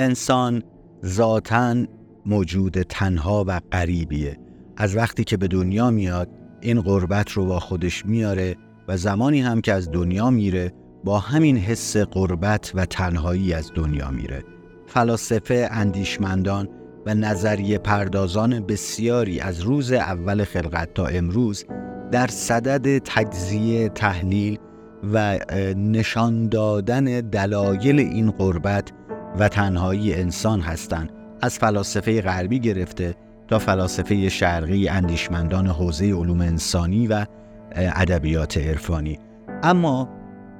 انسان ذاتا موجود تنها و غریبیه. از وقتی که به دنیا میاد این غربت رو با خودش میاره و زمانی هم که از دنیا میره با همین حس غربت و تنهایی از دنیا میره. فلاسفه اندیشمندان و نظریه پردازان بسیاری از روز اول خلقت تا امروز در صدد تجزیه تحلیل و نشان دادن دلایل این غربت و تنهایی انسان هستند. از فلاسفه غربی گرفته تا فلاسفه شرقی اندیشمندان حوزه علوم انسانی و ادبیات عرفانی. اما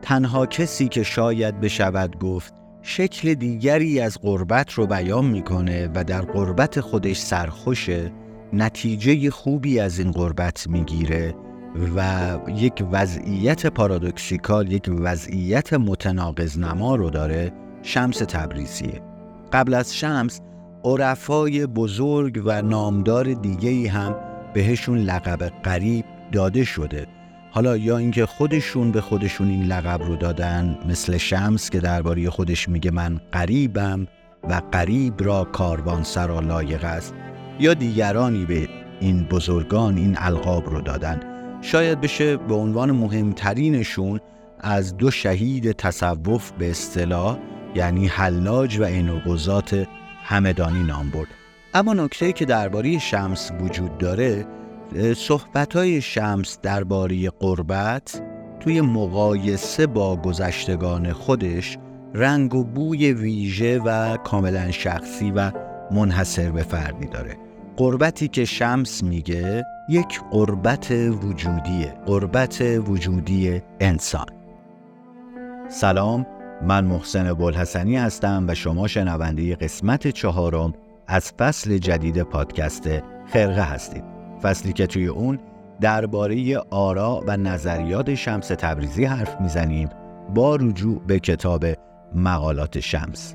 تنها کسی که شاید بشود گفت شکل دیگری از قربت رو بیان می‌کنه و در قربت خودش سرخوشه نتیجه خوبی از این قربت می‌گیره و یک وضعیت پارادوکسیکال یک وضعیت متناقض نما رو داره شمس تبریزیه. قبل از شمس عرفای بزرگ و نامدار دیگه هم بهشون لقب قریب داده شده. حالا یا اینکه خودشون به خودشون این لقب رو دادن مثل شمس که درباره خودش میگه من قریبم و قریب را کاروان سرا لایق است یا دیگرانی به این بزرگان این القاب رو دادن. شاید بشه به عنوان مهمترینشون از دو شهید تصوف به اصطلاح یعنی حلاج و اینوقوزات همدانی نام برد. اما نکته که درباره شمس وجود داره صحبت های شمس درباره قربت توی مقایسه با گذشتگان خودش رنگ و بوی ویژه و کاملا شخصی و منحصر به فردی داره. قربتی که شمس میگه یک قربت وجودیه قربت وجودی انسان. سلام. من محسن بلحسنی هستم و شما شنونده قسمت چهارم از فصل جدید پادکست خرقه هستید. فصلی که توی اون درباره آرا و نظریات شمس تبریزی حرف می‌زنیم با رجوع به کتاب مقالات شمس.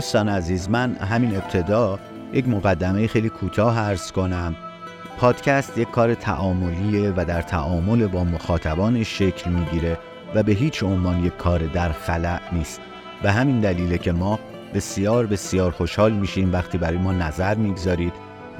دوستان عزیز من همین ابتدا یک مقدمه خیلی کوتاه عرض کنم. پادکست یک کار تعاملیه و در تعامل با مخاطبان شکل می‌گیره و به هیچ عنوان یک کار در خلأ نیست. به همین دلیله که ما بسیار بسیار خوشحال میشیم وقتی برای ما نظر می‌گذارید.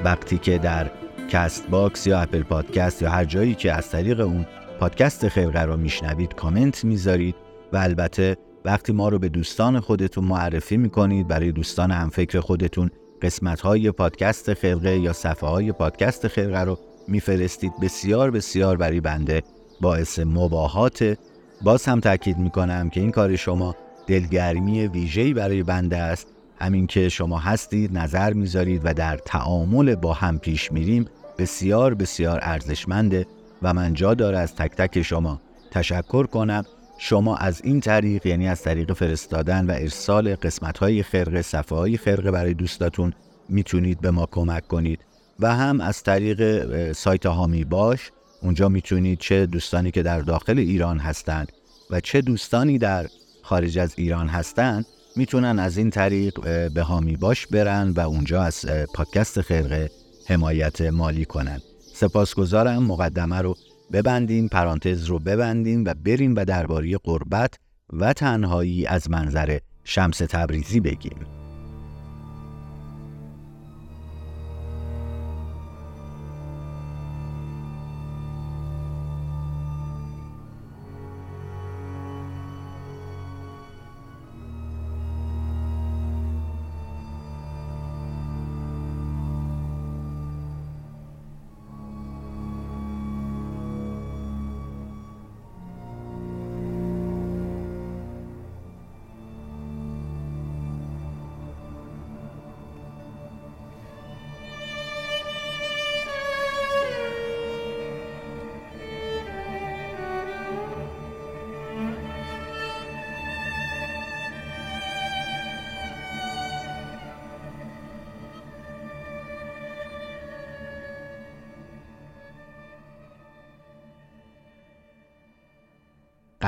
وقتی که در کست باکس یا اپل پادکست یا هر جایی که از طریق اون پادکست خیلی رو میشنوید کامنت می‌ذارید و البته وقتی ما رو به دوستان خودتون معرفی می‌کنید برای دوستان همفکر خودتون قسمت های پادکست خلقه یا صفحه های پادکست خلقه رو میفرستید. بسیار بسیار برای بنده باعث مباهات. باز هم تاکید می‌کنم که این کار شما دلگرمی ویژه‌ای برای بنده است. همین که شما هستید نظر می‌ذارید و در تعامل با هم پیش میریم بسیار بسیار ارزشمنده و من جا داره از تک تک شما تشکر کنم. شما از این طریق یعنی از طریق فرستادن و ارسال قسمت های خرقه صفحه های خرقه برای دوستاتون می‌تونید به ما کمک کنید. و هم از طریق سایت هامی باش اونجا می‌تونید چه دوستانی که در داخل ایران هستند و چه دوستانی در خارج از ایران هستند می‌تونن از این طریق به هامی باش برن و اونجا از پادکست خرقه حمایت مالی کنن. سپاسگزارم مقدمه رو ببندیم پرانتز رو ببندیم و بریم و درباره قربت و تنهایی از منظر شمس تبریزی بگیم.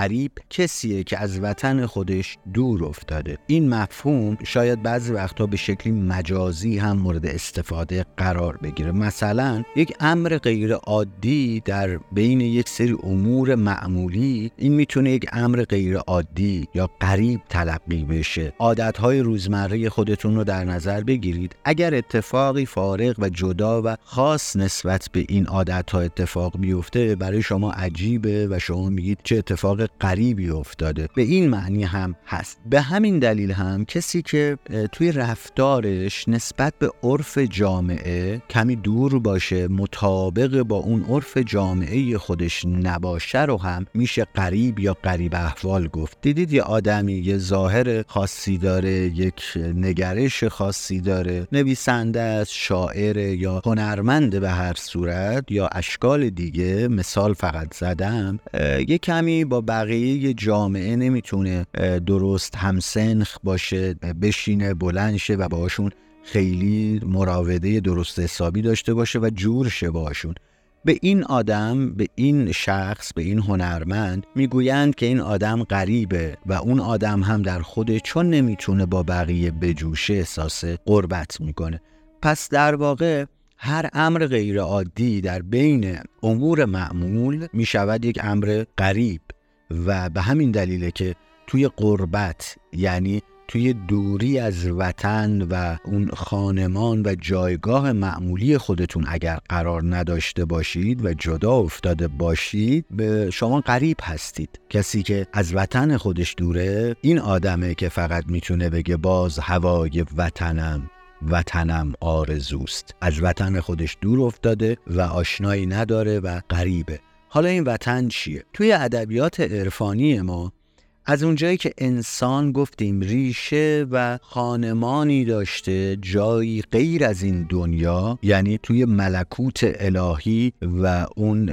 قریب کسیه که از وطن خودش دور افتاده. این مفهوم شاید بعضی وقتا به شکلی مجازی هم مورد استفاده قرار بگیره. مثلا یک امر غیر عادی در بین یک سری امور معمولی این می‌تونه یک امر غیر عادی یا قریب تلقی بشه. عادتهای روزمره خودتون رو در نظر بگیرید. اگر اتفاقی فارغ و جدا و خاص نسبت به این عادت اتفاق بیفته برای شما عجیبه و شما میگید چه اتفاق غریبی افتاده. به این معنی هم هست. به همین دلیل هم کسی که توی رفتارش نسبت به عرف جامعه کمی دور باشه مطابق با اون عرف جامعه خودش نباشه رو هم میشه قریب یا قریب احوال گفت. دیدید یه آدمی یه ظاهر خاصی داره یک نگرش خاصی داره. نویسنده است شاعر یا هنرمنده به هر صورت یا اشکال دیگه. مثال فقط زدم. یه کمی با بقیه جامعه نمی‌تونه درست همسنخ باشه بشینه بلند شه و باشون خیلی مراوده درست حسابی داشته باشه و جور شه باشون به این آدم به این شخص به این هنرمند می‌گویند که این آدم غریبه و اون آدم هم در خود چون نمی‌تونه با بقیه بجوشه احساس قربت می‌کنه. پس در واقع هر امر غیرعادی در بین امور معمول می شود یک امر غریب. و به همین دلیله که توی قربت یعنی توی دوری از وطن و اون خانمان و جایگاه معمولی خودتون اگر قرار نداشته باشید و جدا افتاده باشید به شما غریب هستید. کسی که از وطن خودش دوره این آدمه که فقط می‌تونه بگه باز هوای وطنم وطنم آرزوست. از وطن خودش دور افتاده و آشنایی نداره و غریبه. حالا این وطن چیه؟ توی ادبیات عرفانی ما از اونجایی که انسان گفتیم ریشه و خانمانی داشته جایی غیر از این دنیا یعنی توی ملکوت الهی و اون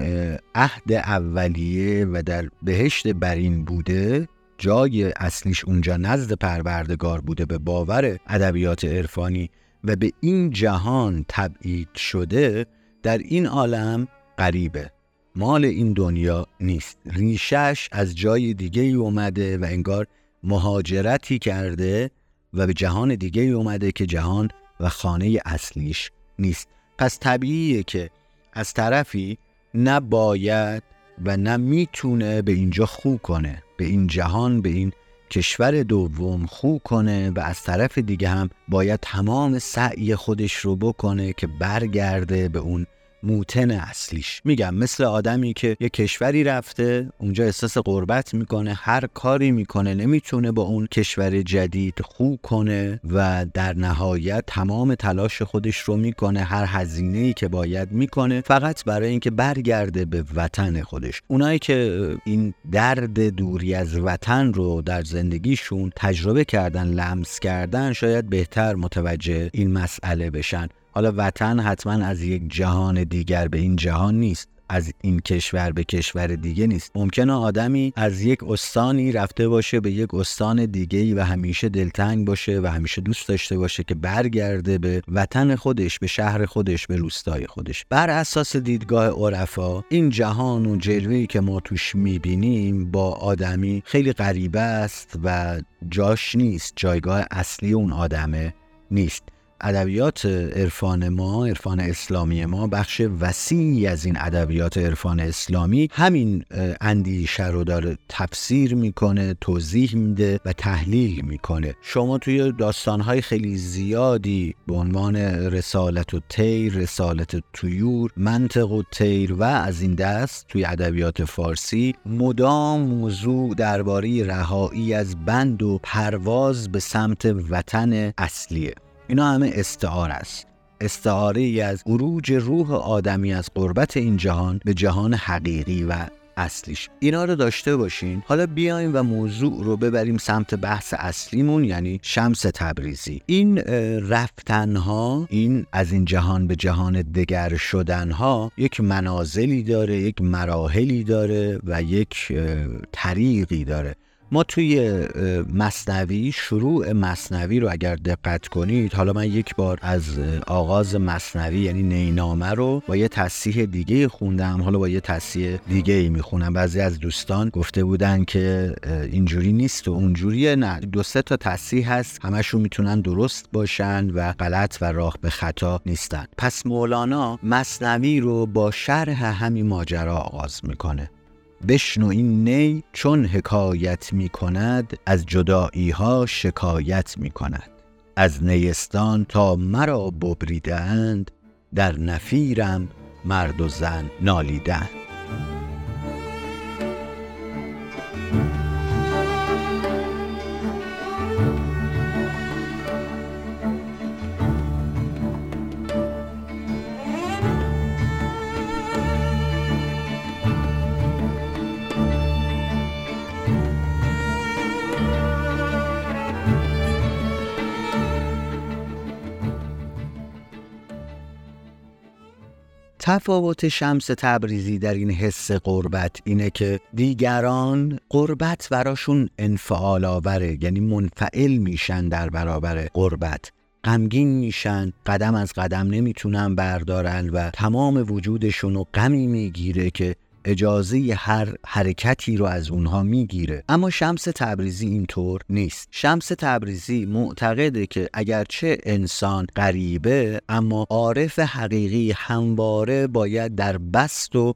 عهد اولیه و در بهشت برین بوده جای اصلیش اونجا نزد پروردگار بوده به باور ادبیات عرفانی و به این جهان تبعید شده در این عالم غریبه. مال این دنیا نیست. ریشش از جای دیگه ای اومده و انگار مهاجرتی کرده و به جهان دیگه ای اومده که جهان و خانه اصلیش نیست. پس طبیعیه که از طرفی نباید و نه می‌تونه به اینجا خو کنه به این جهان به این کشور دوم خو کنه و از طرف دیگه هم باید تمام سعی خودش رو بکنه که برگرده به اون موتن اصلیش. میگم مثل آدمی که یه کشوری رفته اونجا احساس قربت می‌کنه هر کاری می‌کنه نمی‌تونه با اون کشور جدید خو کنه و در نهایت تمام تلاش خودش رو می‌کنه هر هزینه ای که باید می‌کنه فقط برای اینکه برگرده به وطن خودش. اونایی که این درد دوری از وطن رو در زندگیشون تجربه کردن لمس کردن شاید بهتر متوجه این مسئله بشن. حالا وطن حتما از یک جهان دیگر به این جهان نیست از این کشور به کشور دیگه نیست. ممکنه آدمی از یک استانی رفته باشه به یک استان دیگه و همیشه دلتنگ باشه و همیشه دوست داشته باشه که برگرده به وطن خودش به شهر خودش به روستای خودش. بر اساس دیدگاه عرفا این جهان و جلوه‌ای که ما توش می‌بینیم با آدمی خیلی غریبه است و جاش نیست جایگاه اصلی اون آدمه نیست. ادبیات عرفان ما عرفان اسلامی ما بخش وسیعی از این ادبیات عرفان اسلامی همین اندیشه رو داره تفسیر می‌کنه توضیح میده و تحلیل می‌کنه. شما توی داستانهای خیلی زیادی به عنوان رسالت و تیر رسالت تویور منطق و تیر و از این دست توی ادبیات فارسی مدام موضوع درباره رهایی از بند و پرواز به سمت وطن اصلیه. اینا همه استعاره است. استعاره ای از عروج روح آدمی از قربت این جهان به جهان حقیقی و اصلیش. اینا رو داشته باشین. حالا بیایم و موضوع رو ببریم سمت بحث اصلیمون یعنی شمس تبریزی. این رفتنها این از این جهان به جهان دگر شدنها یک منازلی داره یک مراحلی داره و یک طریقی داره. ما توی مصنوی شروع مصنوی رو اگر دقت کنید حالا من یک بار از آغاز مصنوی یعنی نینامه رو با یه تصحیح دیگه خوندم. حالا با یه تصحیح دیگه ای می‌خونم. بعضی از دوستان گفته بودن که اینجوری نیست و اونجوریه. نه دو سه تا تصحیح هست. همشون می‌تونن درست باشن و غلط و راه به خطا نیستن. پس مولانا مصنوی رو با شرح همین ماجرا آغاز می‌کنه. بشنو این نی چون حکایت می کند از جدایی ها شکایت می کند از نیستان تا مرا ببریدند در نفیرم مرد و زن نالیدند تفاوت شمس تبریزی در این حس قربت اینه که دیگران قربت براشون انفعال آوره یعنی منفعل میشن در برابر قربت. غمگین میشن قدم از قدم نمی‌تونن بردارن و تمام وجودشون رو غمی می‌گیره که اجازه هر حرکتی رو از اونها می‌گیره. اما شمس تبریزی اینطور نیست. شمس تبریزی معتقده که اگرچه انسان غریبه اما عارف حقیقی همواره باید در بست و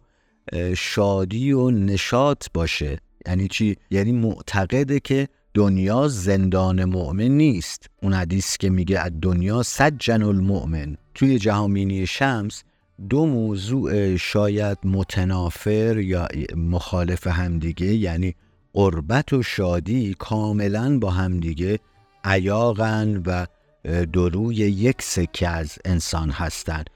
شادی و نشاط باشه. یعنی چی؟ یعنی معتقده که دنیا زندان مؤمن نیست. اون حدیث که میگه از دنیا سجن المؤمن. توی جهامینی شمس دو موضوع شاید متنافر یا مخالف همدیگه یعنی قربت و شادی کاملا با همدیگه عیاقن و دروی یک سکه از انسان هستند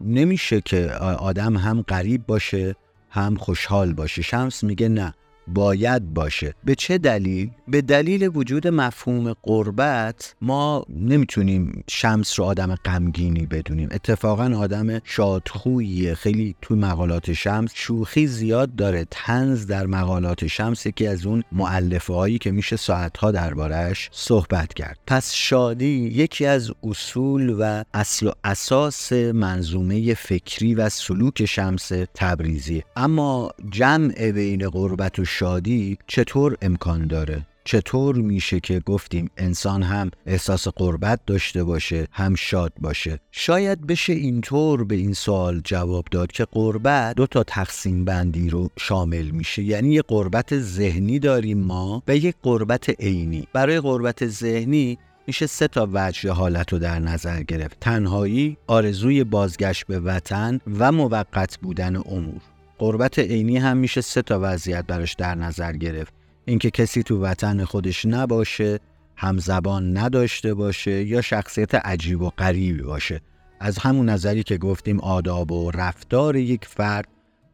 نمیشه که آدم هم غریب باشه هم خوشحال باشه. شمس میگه نه. باید باشه. به چه دلیل؟ به دلیل وجود مفهوم قربت ما نمی‌تونیم شمس رو آدم غمگینی بدونیم. اتفاقا آدم شادخوییه خیلی توی مقالات شمس شوخی زیاد داره. تنز در مقالات شمس که از اون معلفه هایی که میشه ساعتها دربارهش صحبت کرد. پس شادی یکی از اصول و اصل و اساس منظومه فکری و سلوک شمس تبریزی. اما جمع بین قربت و شادی چطور امکان داره؟ چطور میشه که گفتیم انسان هم احساس قربت داشته باشه هم شاد باشه؟ شاید بشه اینطور به این سوال جواب داد که قربت دو تا تقسیم بندی رو شامل میشه. یعنی یه قربت ذهنی داریم ما و یک قربت عینی. برای قربت ذهنی میشه سه تا وجه حالت رو در نظر گرفت. تنهایی آرزوی بازگشت به وطن و موقت بودن امور. قربت عینی هم میشه سه تا وضعیت براش در نظر گرفت. اینکه کسی تو وطن خودش نباشه هم زبان نداشته باشه یا شخصیت عجیب و غریبی باشه. از همون نظری که گفتیم آداب و رفتار یک فرد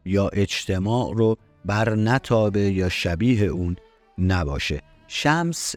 یا اجتماع رو بر نتابه یا شبیه اون نباشه. شمس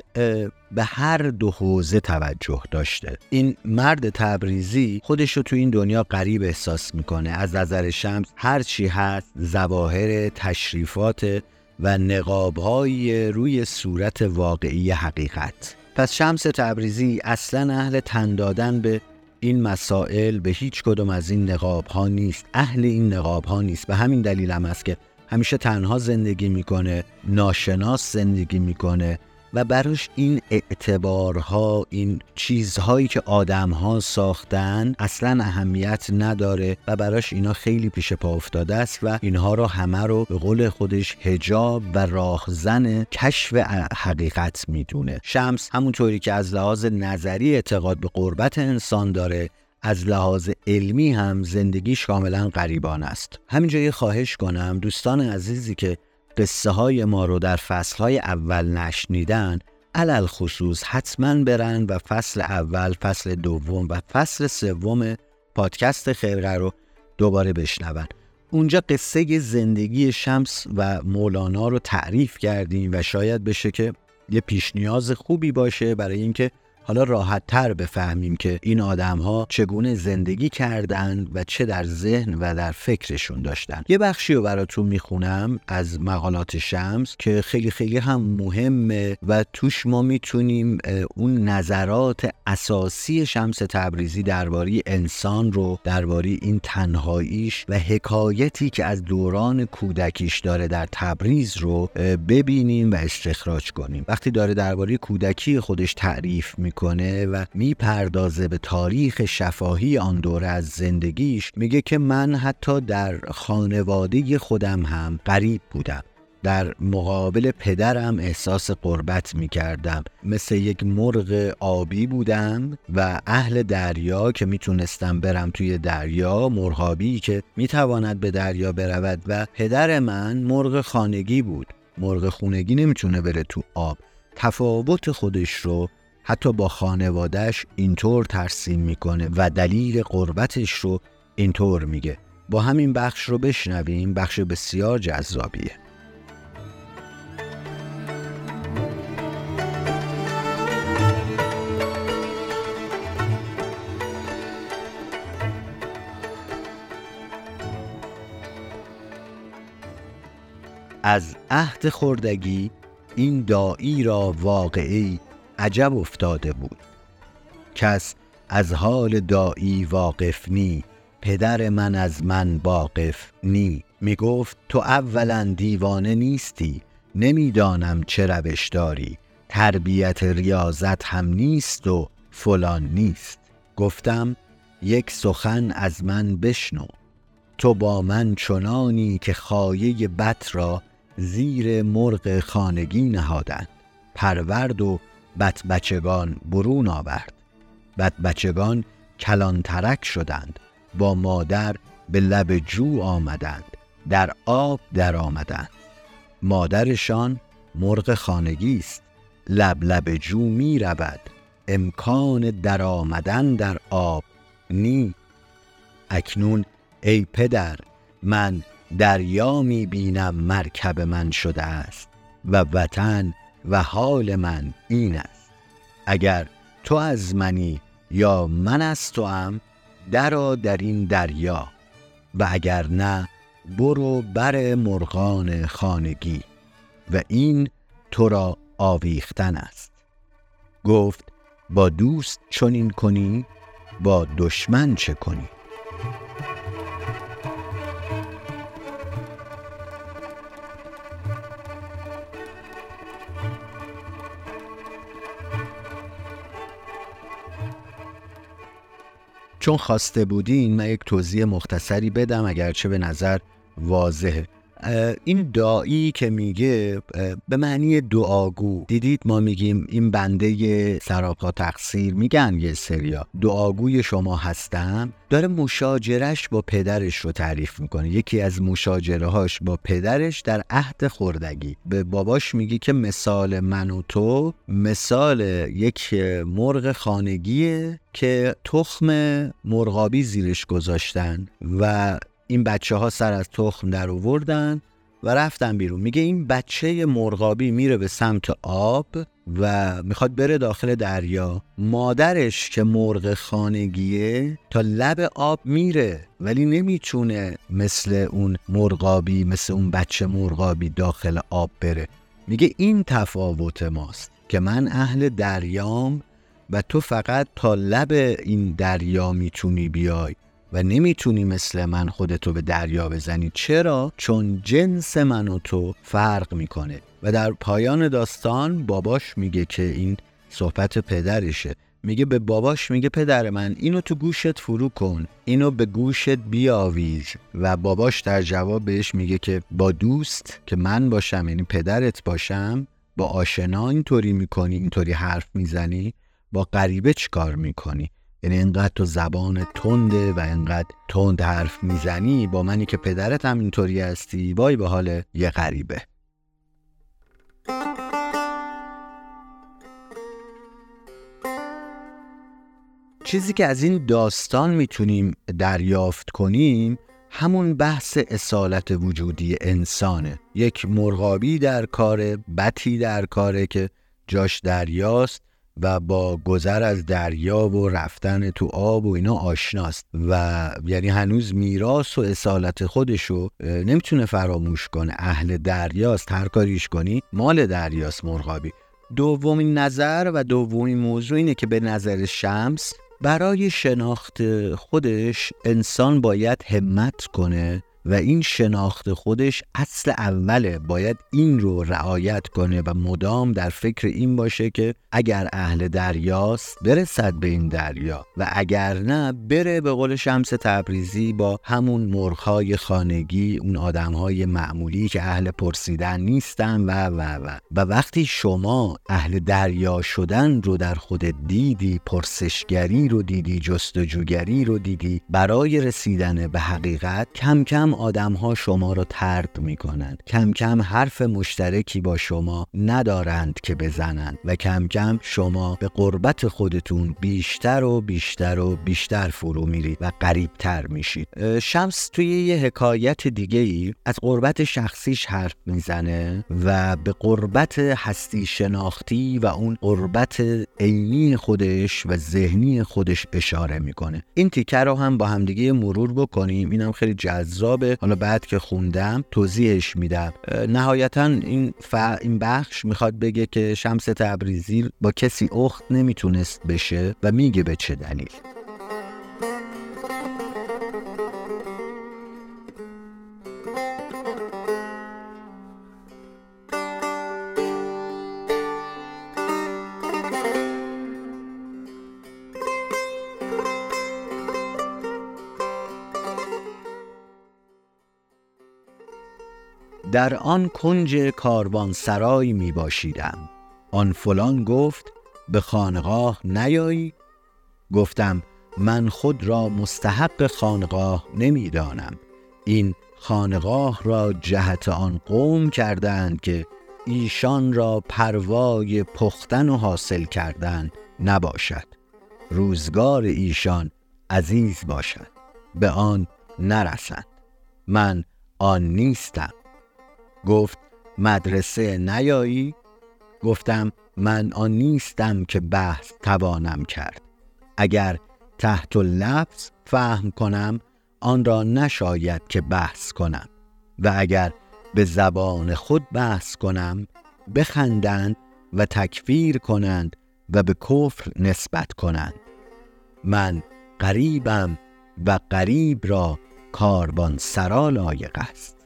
به هر دو حوزه توجه داشته. این مرد تبریزی خودش رو تو این دنیا غریب احساس می‌کنه. از نظر شمس هر چی هست زواهر تشریفات و نقابهایی روی صورت واقعی حقیقت. پس شمس تبریزی اصلا اهل تن دادن به این مسائل به هیچ کدوم از این نقاب ها نیست. اهل این نقاب ها نیست. به همین دلیل هم است که همیشه تنها زندگی می‌کنه ناشناس زندگی می‌کنه و براش این اعتبارها این چیزهایی که آدمها ساختن اصلا اهمیت نداره و براش اینا خیلی پیش پا افتاده است و اینها رو همه رو به قول خودش هجاب و راهزن کشف حقیقت می‌دونه. شمس همونطوری که از لحاظ نظری اعتقاد به قربت انسان داره از لحاظ علمی هم زندگیش کاملا غریبان است. همینجا یه خواهش کنم دوستان عزیزی که قصه های ما رو در فصل های اول نشنیدن علل خصوص حتما برن و فصل اول فصل دوم و فصل سوم پادکست خرقه رو دوباره بشنون. اونجا قصه زندگی شمس و مولانا رو تعریف کردیم و شاید بشه که یه پیش نیاز خوبی باشه برای اینکه حالا راحت تر بفهمیم که این آدم ها چگونه زندگی کردند و چه در ذهن و در فکرشون داشتن. یه بخشی رو براتون می‌خونم از مقالات شمس که خیلی خیلی هم مهمه و توش ما می‌تونیم اون نظرات اساسی شمس تبریزی درباره انسان رو درباره این تنهاییش و حکایتی که از دوران کودکیش داره در تبریز رو ببینیم و استخراج کنیم. وقتی داره درباره کودکی خودش تعریف می‌کنه و می‌پردازه به تاریخ شفاهی آن دوره از زندگیش میگه که من حتی در خانواده خودم هم غریب بودم. در مقابل پدرم احساس قربت می کردم مثل یک مرغ آبی بودم و اهل دریا که می‌تونستم برم توی دریا مرغابی که می‌تواند به دریا برود و پدر من مرغ خانگی بود. مرغ خونگی نمی‌تونه بره تو آب. تفاوت خودش رو حتی با خانوادهش اینطور ترسیم می‌کنه و دلیل قربتش رو اینطور میگه. با همین بخش رو بشنویم بخش بسیار جذابیه. از عهد خردگی این دایی را واقعی عجب افتاده بود. کس از حال دایی واقف نی پدر من از من واقف نی. می گفت تو اولا دیوانه نیستی نمی‌دانم چه روش داری تربیت ریاضت هم نیست و فلان نیست. گفتم یک سخن از من بشنو. تو با من چنانی که خایه بت را زیر مرغ خانگی نهادند پرورد و بت بچگان برون آورد. بد بچگان کلانترک شدند با مادر به لب جو آمدند در آب در آمدند. مادرشان مرغ خانگی است لب لب جو می رود. امکان در آمدن در آب نی اکنون ای پدر من دریا می بینم مرکب من شده است و وطن و حال من این است. اگر تو از منی یا من از تو هم درا در این دریا. و اگر نه برو بر مرغان خانگی. و این تو را آویختن است. گفت با دوست چنین کنی با دشمن چه کنی؟ چون خواسته بودین من یک توضیح مختصری بدم اگرچه به نظر واضحه. این دایی که میگه به معنی دعاگو. دیدید ما میگیم این بنده سراپا تقصیر. میگن یه سریا دعاگوی شما هستم داره مشاجرش با پدرش رو تعریف می‌کنه. یکی از مشاجره هاش با پدرش در عهد خوردگی. به باباش میگه که مثال من و تو مثال یک مرغ خانگیه که تخم مرغابی زیرش گذاشتن و این بچه ها سر از تخم در آوردن و رفتن بیرون. میگه این بچه مرغابی میره به سمت آب و می‌خواد بره داخل دریا. مادرش که مرغ خانگیه تا لب آب میره ولی نمی‌تونه مثل اون مرغابی مثل اون بچه مرغابی داخل آب بره. میگه این تفاوت ماست که من اهل دریام و تو فقط تا لب این دریا می‌تونی بیای. و نمی‌تونی مثل من خودتو به دریا بزنی. چرا؟ چون جنس من و تو فرق می‌کنه. و در پایان داستان باباش میگه که این صحبت پدرشه. میگه به باباش میگه پدر من اینو تو گوشت فرو کن. اینو به گوشت بیاویز و باباش در جواب بهش میگه که با دوست که من باشم یعنی پدرت باشم با آشنا اینطوری می‌کنی اینطوری حرف می‌زنی با غریبه چیکار می‌کنی؟ یعنی اینقدر تو زبان تنده و اینقدر تند حرف می‌زنی با منی که پدرت هم اینطوری هستی وای به حال یه غریبه. چیزی که از این داستان می‌تونیم دریافت کنیم همون بحث اصالت وجودی انسانه. یک مرغابی در کاره بتی در کاره که جاش دریاست. و با گذر از دریا و رفتن تو آب و اینا آشناست و یعنی هنوز میراث و اصالت خودشو نمی‌تونه فراموش کنه. اهل دریاست هر کاریش کنی مال دریاست مرغابی. دومین نظر و دومین موضوع اینه که به نظر شمس برای شناخت خودش انسان باید همت کنه و این شناخت خودش اصل اوله. باید این رو رعایت کنه و مدام در فکر این باشه که اگر اهل دریاست برسد به این دریا و اگر نه بره به قول شمس تبریزی با همون مرغهای خانگی اون آدمهای معمولی که اهل پرسیدن نیستن و و و. و وقتی شما اهل دریا شدن رو در خود دیدی پرسشگری رو دیدی جستجوگری رو دیدی برای رسیدن به حقیقت کم کم آدم ها شما رو ترد می کنند کم کم حرف مشترکی با شما ندارند که بزنند و کم کم شما به قربت خودتون بیشتر و بیشتر و بیشتر فرو میرید و قریبتر میشید. شمس توی یه حکایت دیگه ای از قربت شخصیش حرف می‌زنه و به قربت هستی شناختی و اون قربت عینی خودش و ذهنی خودش اشاره می‌کنه. این تیکه رو هم با همدیگه مرور بکنیم. اینم خیلی جذاب حالا بعد که خوندم توضیحش میدم. نهایتا این, ف... این بخش می‌خواد بگه که شمس تبریزی با کسی اخت نمی‌تونست بشه و میگه به چه دلیل. در آن کنج کاروان سرای می باشیدم. آن فلان گفت به خانقاه نیایی. گفتم من خود را مستحق خانقاه نمی‌دانم این خانقاه را جهت آن قوم کردند که ایشان را پروای پختن و حاصل کردن نباشد. روزگار ایشان عزیز باشد. به آن نرسند من آن نیستم. گفت مدرسه نیایی؟ گفتم من آن نیستم که بحث توانم کرد. اگر تحت لفظ فهم کنم آن را نشاید که بحث کنم. و اگر به زبان خود بحث کنم بخندند و تکفیر کنند و به کفر نسبت کنند. من قریبم و قریب را کاربان سرا لایق است.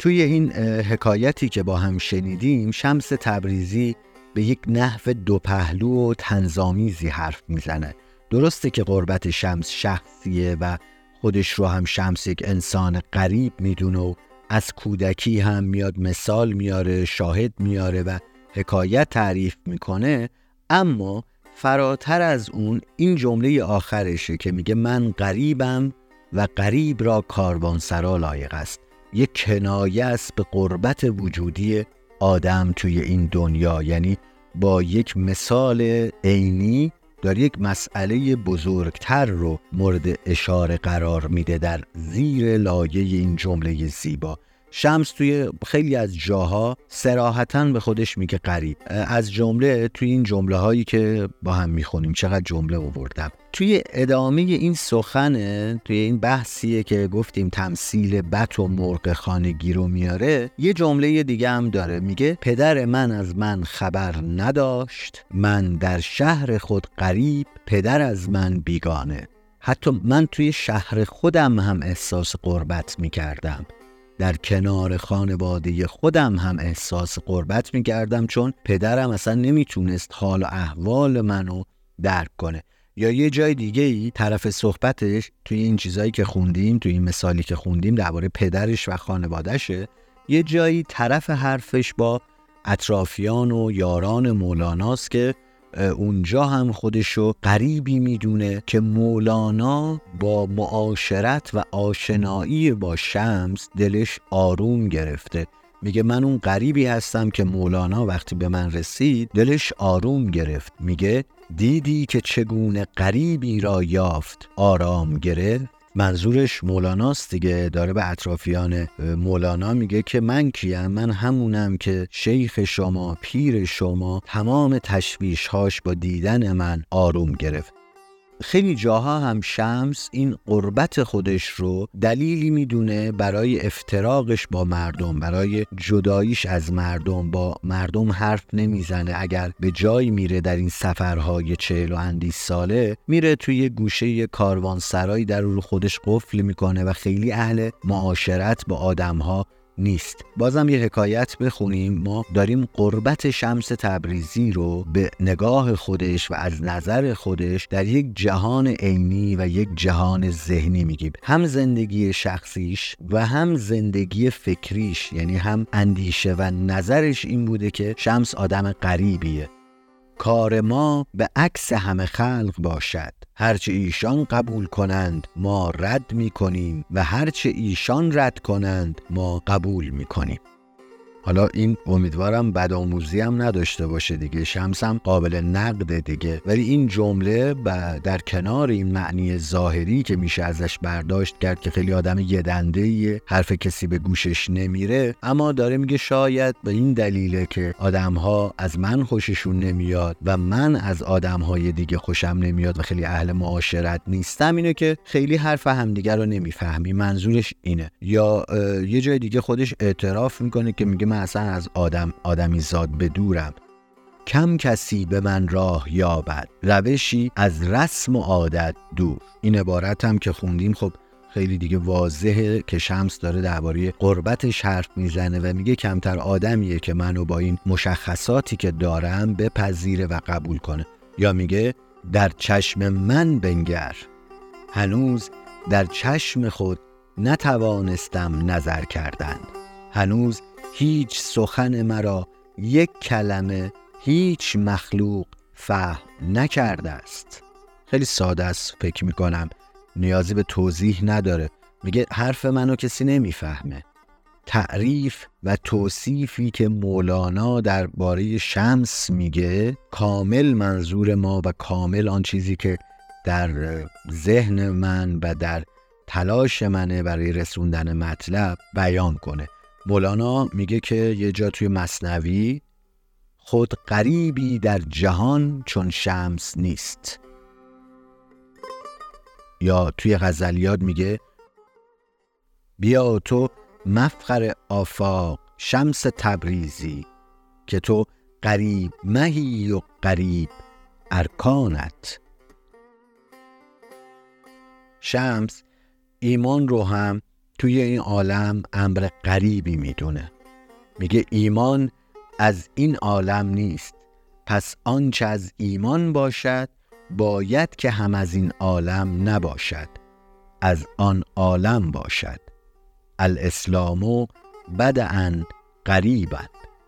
توی این حکایتی که با هم شنیدیم شمس تبریزی به یک نحو دو پهلو و تنظامیزی حرف می‌زنه. درسته که قربت شمس شخصیه و خودش رو هم شمس یک انسان غریب می‌دونه و از کودکی هم میاد مثال میاره شاهد میاره و حکایت تعریف می‌کنه اما فراتر از اون این جمله آخرشه که میگه من غریبم و غریب را کاروانسرا لایق است. یک کنایه است به قربت وجودی آدم توی این دنیا. یعنی با یک مثال عینی داره یک مسئله بزرگتر رو مورد اشاره قرار میده در زیر لایه این جمله زیبا. شمس توی خیلی از جاها سراحتا به خودش میگه قریب. از جمله توی این جمله هایی که با هم می‌خونیم. چقدر جمله آوردم. توی ادامه این سخنه توی این بحثیه که گفتیم تمثیل بت و مرغ خانگی رو میاره یه جمله دیگه هم داره. میگه پدر من از من خبر نداشت من در شهر خود قریب پدر از من بیگانه. حتی من توی شهر خودم هم احساس قربت می‌کردم. در کنار خانواده خودم هم احساس قربت می کردم چون پدرم اصلا نمی‌تونست حال و احوال منو درک کنه. یا یه جای دیگه ای طرف صحبتش توی این چیزایی که خوندیم توی این مثالی که خوندیم درباره پدرش و خانوادهشه یه جایی طرف حرفش با اطرافیان و یاران مولاناست که اونجا هم خودشو قریبی می‌دونه که مولانا با معاشرت و آشنایی با شمس دلش آروم گرفته. میگه من اون قریبی هستم که مولانا وقتی به من رسید دلش آروم گرفت. میگه دیدی که چگونه غریبی را یافت؟ آرام گرفت منظورش مولاناست دیگه. داره به اطرافیان مولانا میگه که من کیم؟ من همونم که شیخ شما پیر شما تمام تشویش هاش با دیدن من آروم گرفت. خیلی جاها هم شمس این قربت خودش رو دلیلی می‌دونه برای افتراقش با مردم برای جداییش از مردم. با مردم حرف نمی‌زنه. اگر به جایی میره در این سفرهای چهل و اندی ساله میره توی گوشه کاروانسرایی در رو خودش قفل می‌کنه و خیلی اهل معاشرت با آدمها نیست. بازم یه حکایت بخونیم. ما داریم قربت شمس تبریزی رو به نگاه خودش و از نظر خودش در یک جهان عینی و یک جهان ذهنی میگیم. هم زندگی شخصیش و هم زندگی فکریش. یعنی هم اندیشه و نظرش این بوده که شمس آدم غریبیه. کار ما به عکس همه خلق باشد. هرچه ایشان قبول کنند ما رد می کنیم و هرچه ایشان رد کنند ما قبول می کنیم حالا این امیدوارم بدآموزی هم نداشته باشه دیگه. شمس هم قابل نقده دیگه. ولی این جمله و در کنار این معنی ظاهری که میشه ازش برداشت کرد که خیلی آدم یدنده حرف کسی به گوشش نمیره اما داره میگه شاید به این دلیله که آدمها از من خوششون نمیاد و من از آدمهای دیگه خوشم نمیاد و خیلی اهل معاشرت نیستم اینه که خیلی حرف همدیگه رو نمی‌فهمی. منظورش اینه. یا یه جای دیگه خودش اعتراف می‌کنه که میگه من اصلا از آدم آدمی زاد بدورم کم کسی به من راه یابد. روشی از رسم و عادت دور. این عبارت هم که خوندیم خب خیلی دیگه واضحه که شمس داره درباره قربتش حرف می‌زنه و میگه کمتر آدمیه که منو با این مشخصاتی که دارم بپذیره و قبول کنه. یا میگه در چشم من بنگر. هنوز در چشم خود نتوانستم نظر کردن. هنوز هیچ سخن مرا یک کلمه هیچ مخلوق فهم نکرده است. خیلی ساده است فکر می‌کنم نیازی به توضیح نداره. میگه حرف منو کسی نمی‌فهمه. تعریف و توصیفی که مولانا درباره شمس میگه کامل منظور ما و کامل آن چیزی که در ذهن من و در تلاش منه برای رسوندن مطلب بیان کنه. مولانا میگه که یه جا توی مصنوی خود قریبی در جهان چون شمس نیست. یا توی غزلیات میگه بیا تو مفخر آفاق شمس تبریزی که تو قریب مهی و قریب ارکانت. شمس ایمان رو هم توی این عالم امر غریبی می‌دونه. میگه ایمان از این عالم نیست. پس آنچه از ایمان باشد باید که هم از این عالم نباشد. از آن عالم باشد. الاسلام بدعن قریبا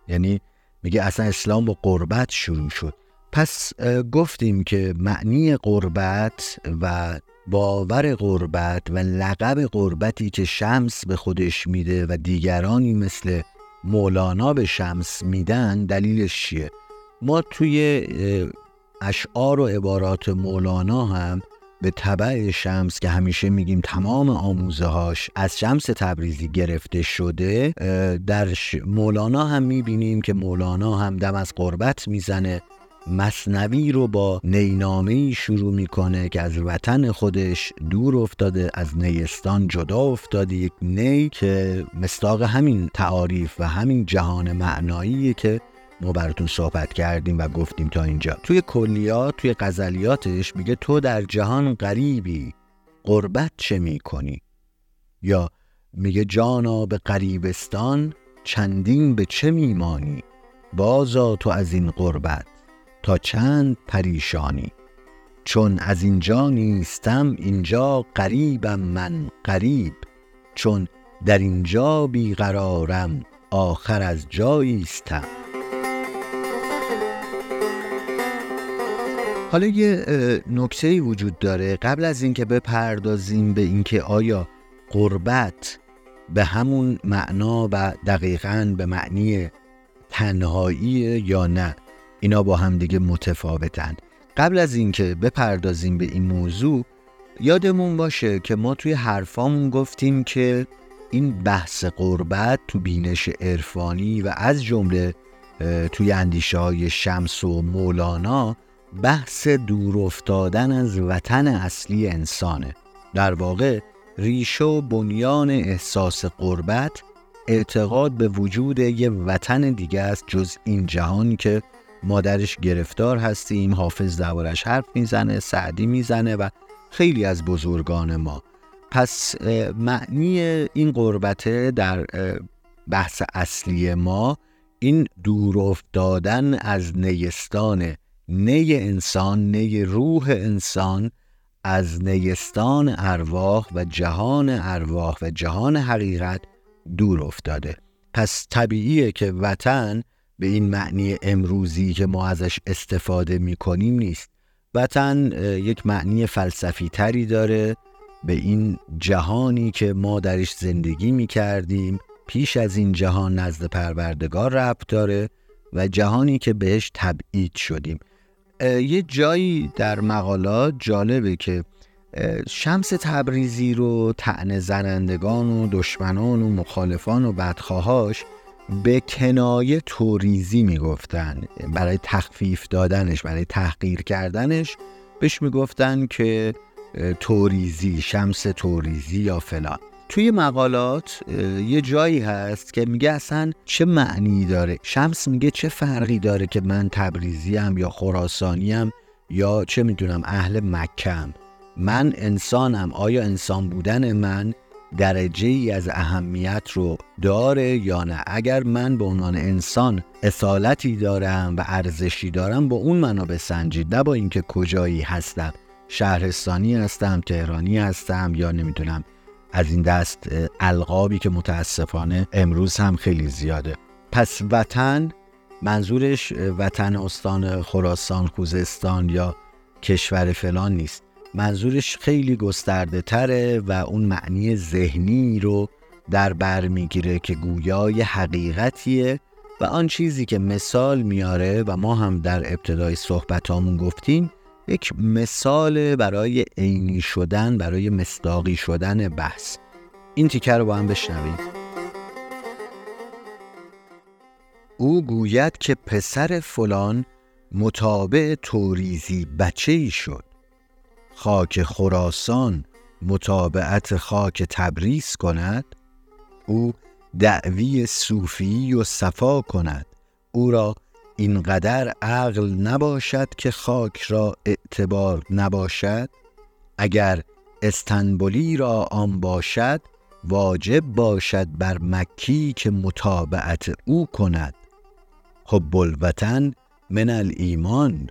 یعنی میگه اصلا اسلام با قربت شروع شد. پس گفتیم که معنی قربت و باور قربت و لقب قربتی که شمس به خودش میده و دیگرانی مثل مولانا به شمس میدن دلیلش چیه؟ ما توی اشعار و عبارات مولانا هم به طبع شمس که همیشه میگیم تمام آموزه هاش از شمس تبریزی گرفته شده در مولانا هم می‌بینیم که مولانا هم دم از قربت می‌زنه. مصنوی رو با نینامه شروع می‌کنه که از وطن خودش دور افتاده از نیستان جدا افتاده یک نی که مستاق همین تعاریف و همین جهان معنایی که ما براتون صحبت کردیم و گفتیم تا اینجا. توی کلیات توی غزلیاتش میگه تو در جهان غریبی قربت چه می‌کنی؟ یا میگه جانا به غریبستان چندین به چه میمانی؟ بازا تو از این قربت تا چند پریشانی. چون از اینجا نیستم اینجا قریبم من قریب چون در اینجا بیقرارم آخر از جاییستم حالا یه نکته وجود داره. قبل از اینکه بپردازیم به اینکه آیا قربت به همون معنا و دقیقا به معنی تنهایی یا نه اینا با هم دیگه متفاوتن. قبل از اینکه بپردازیم به این موضوع یادمون باشه که ما توی حرفامون گفتیم که این بحث قربت تو بینش عرفانی و از جمله توی اندیشه های شمس و مولانا بحث دور افتادن از وطن اصلی انسانه. در واقع ریشه و بنیان احساس قربت اعتقاد به وجود یه وطن دیگه است جز این جهانی که ما درش گرفتار هستیم حافظ دوارش حرف می‌زنه سعدی می‌زنه و خیلی از بزرگان ما. پس معنی این قربته در بحث اصلی ما این دور افتادن از نیستان نی انسان نی روح انسان از نیستان ارواح و جهان ارواح و جهان حقیقت دور افتاده. پس طبیعیه که وطن به این معنی امروزی که ما ازش استفاده می کنیم نیست. وطن یک معنی فلسفی تری داره. به این جهانی که ما درش زندگی می کردیم پیش از این جهان نزد پروردگار ربط داره و جهانی که بهش تبعید شدیم. یه جایی در مقالات جالبه که شمس تبریزی رو تعنه زنندگان و دشمنان و مخالفان و بدخواهاش به کنایه توریزی می‌گفتن. برای تخفیف دادنش برای تحقیر کردنش بهش می‌گفتن که توریزی شمس توریزی یا فلان. توی مقالات یه جایی هست که میگه اصلا چه معنی داره. شمس میگه چه فرقی داره که من تبریزیم یا خراسانیم یا چه می‌دونم اهل مکم من انسانم آیا انسان بودن من؟ درجه ای از اهمیت رو داره یا نه؟ اگر من به عنوان انسان اصالتی دارم و ارزشی دارم با اون منو بسنجید. نه با اینکه کجایی هستم. شهرستانی هستم تهرانی هستم یا نمی‌دونم از این دست القابی که متاسفانه امروز هم خیلی زیاده. پس وطن منظورش وطن استان خراسان خوزستان یا کشور فلان نیست. منظورش خیلی گسترده تره و اون معنی ذهنی رو در بر می‌گیره که گویای حقیقتیه و آن چیزی که مثال میاره و ما هم در ابتدای صحبتامون گفتیم یک مثال برای عینی شدن برای مصداقی شدن بحث. این تیکر رو با هم بشنویم. او گوید که پسر فلان مطابع توریزی بچه ای شد. خاک خراسان مطابعت خاک تبریز کند. او دعوی صوفی و صفا کند. او را اینقدر عقل نباشد که خاک را اعتبار نباشد. اگر استنبولی را آن باشد واجب باشد بر مکی که مطابعت او کند. حب الوطن من الایمان.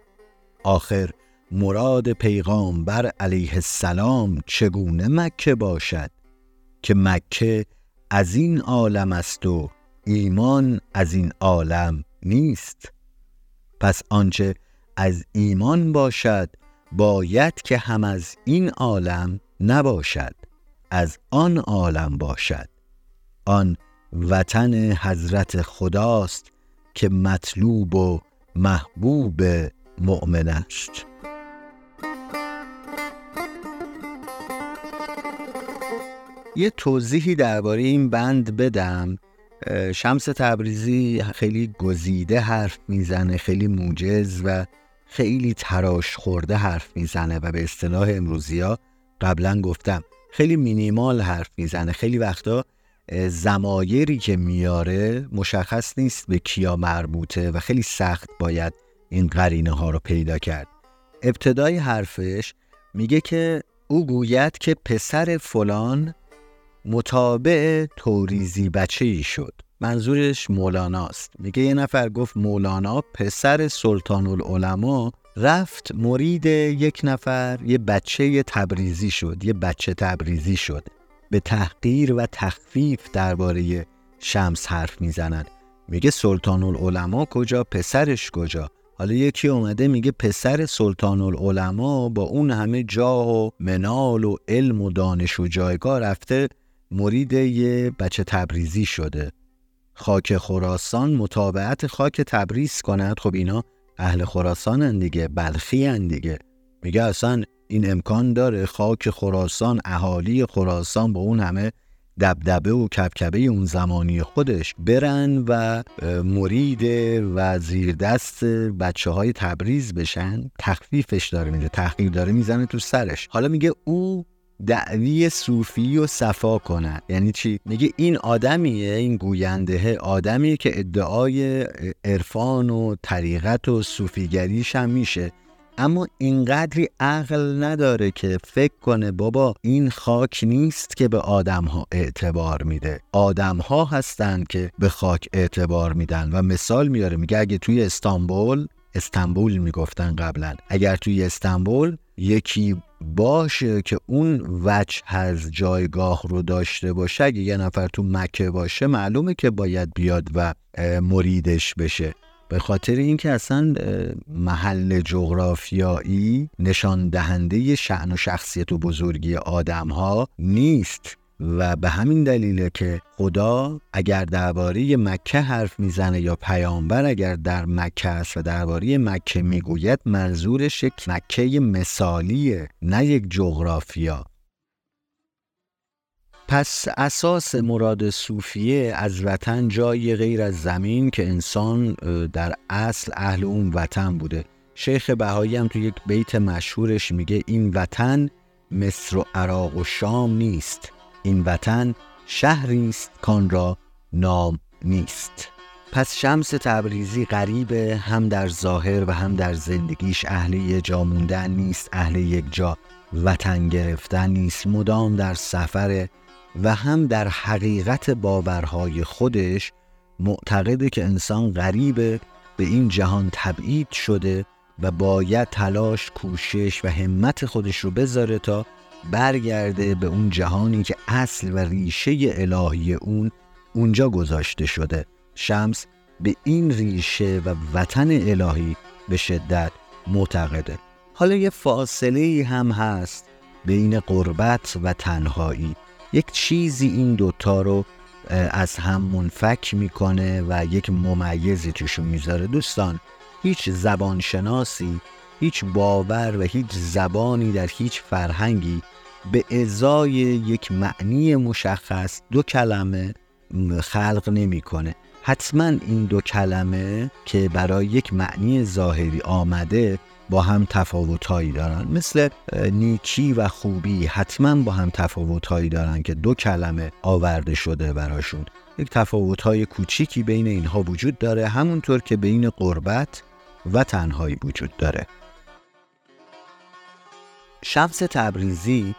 آخر مراد پیغامبر علیه السلام چگونه مکه باشد که مکه از این عالم است و ایمان از این عالم نیست؟ پس آنچه از ایمان باشد باید که هم از این عالم نباشد از آن عالم باشد. آن وطن حضرت خداست که مطلوب و محبوب مؤمن است. یه توضیحی درباره این بند بدم. شمس تبریزی خیلی گزیده حرف می‌زنه خیلی موجز و خیلی تراش خورده حرف می‌زنه و به اصطلاح امروزی ها قبلا گفتم خیلی مینیمال حرف می‌زنه. خیلی وقتا زمایری که میاره مشخص نیست به کیا مربوطه و خیلی سخت باید این قرینه ها رو پیدا کرد. ابتدای حرفش میگه که او گوید که پسر فلان مطابع توریزی بچه ای شد. منظورش مولاناست. میگه یه نفر گفت مولانا پسر سلطان العلماء رفت مرید یک نفر یه بچه تبریزی شد یه بچه تبریزی شد. به تحقیر و تخفیف درباره شمس حرف می‌زنند میگه سلطان العلماء کجا پسرش کجا؟ حالا یکی اومده میگه پسر سلطان العلماء با اون همه جاه و منال و علم و دانش و جایگاه رفته مرید یه بچه تبریزی شده. خاک خراسان مطابعت خاک تبریز کند. خب اینا اهل خراسان دیگه بلخی دیگه. میگه اصلا این امکان داره خاک خراسان اهالی خراسان با اون همه دبدبه و کبکبه اون زمانی خودش برن و مرید و زیر دست بچه های تبریز بشن. تخفیفش داره میده تحقیر داره می‌زنه تو سرش. حالا میگه او دعوی صوفی و صفا کنه یعنی چی؟ میگه این آدمیه این گوینده آدمیه که ادعای عرفان و طریقت و صوفیگریش هم میشه. اما اینقدری عقل نداره که فکر کنه بابا این خاک نیست که به آدم ها اعتبار میده. آدم ها هستن که به خاک اعتبار میدن و مثال میاره. میگه اگه توی استانبول استانبول می‌گفتن قبلا اگر توی استانبول یکی باشه که اون وجه از جایگاه رو داشته باشه اگه یه نفر تو مکه باشه معلومه که باید بیاد و مریدش بشه. به خاطر اینکه اصلا محل جغرافیایی نشان دهنده شعن و شخصیت و بزرگی آدم ها نیست. و به همین دلیله که خدا اگر درباره مکه حرف می‌زنه یا پیامبر اگر در مکه است و درباره مکه می‌گوید منظورش یک مکه مثالیه نه یک جغرافیا. پس اساس مراد صوفیه از وطن جای غیر از زمین که انسان در اصل اهل اون وطن بوده. شیخ بهایی هم تو یک بیت مشهورش میگه این وطن مصر و عراق و شام نیست. این وطن شهری است کان را نام نیست. پس شمس تبریزی غریبه هم در ظاهر و هم در زندگیش اهل یک جا موندن نیست اهل یک جا وطن گرفتن نیست. مدام در سفر و هم در حقیقت باورهای خودش معتقده که انسان غریبه به این جهان تبعید شده و باید تلاش کوشش و همت خودش رو بذاره تا برگرده به اون جهانی که اصل و ریشه الهی اون اونجا گذاشته شده. شمس به این ریشه و وطن الهی به شدت معتقده. حالا یه فاصله هم هست بین قربت و تنهایی. یک چیزی این دوتا رو از هم منفک می‌کنه و یک ممیزی توشون می‌ذاره. دوستان هیچ زبانشناسی هیچ باور و هیچ زبانی در هیچ فرهنگی به ازای یک معنی مشخص دو کلمه خلق نمی‌کنه. حتما این دو کلمه که برای یک معنی ظاهری آمده با هم تفاوتهایی دارن. مثل نیکی و خوبی حتما با هم تفاوتهایی دارن که دو کلمه آورده شده براشون. یک تفاوتهای کوچیکی بین اینها وجود داره همونطور که بین قربت و تنهایی وجود داره. شمس تبریزی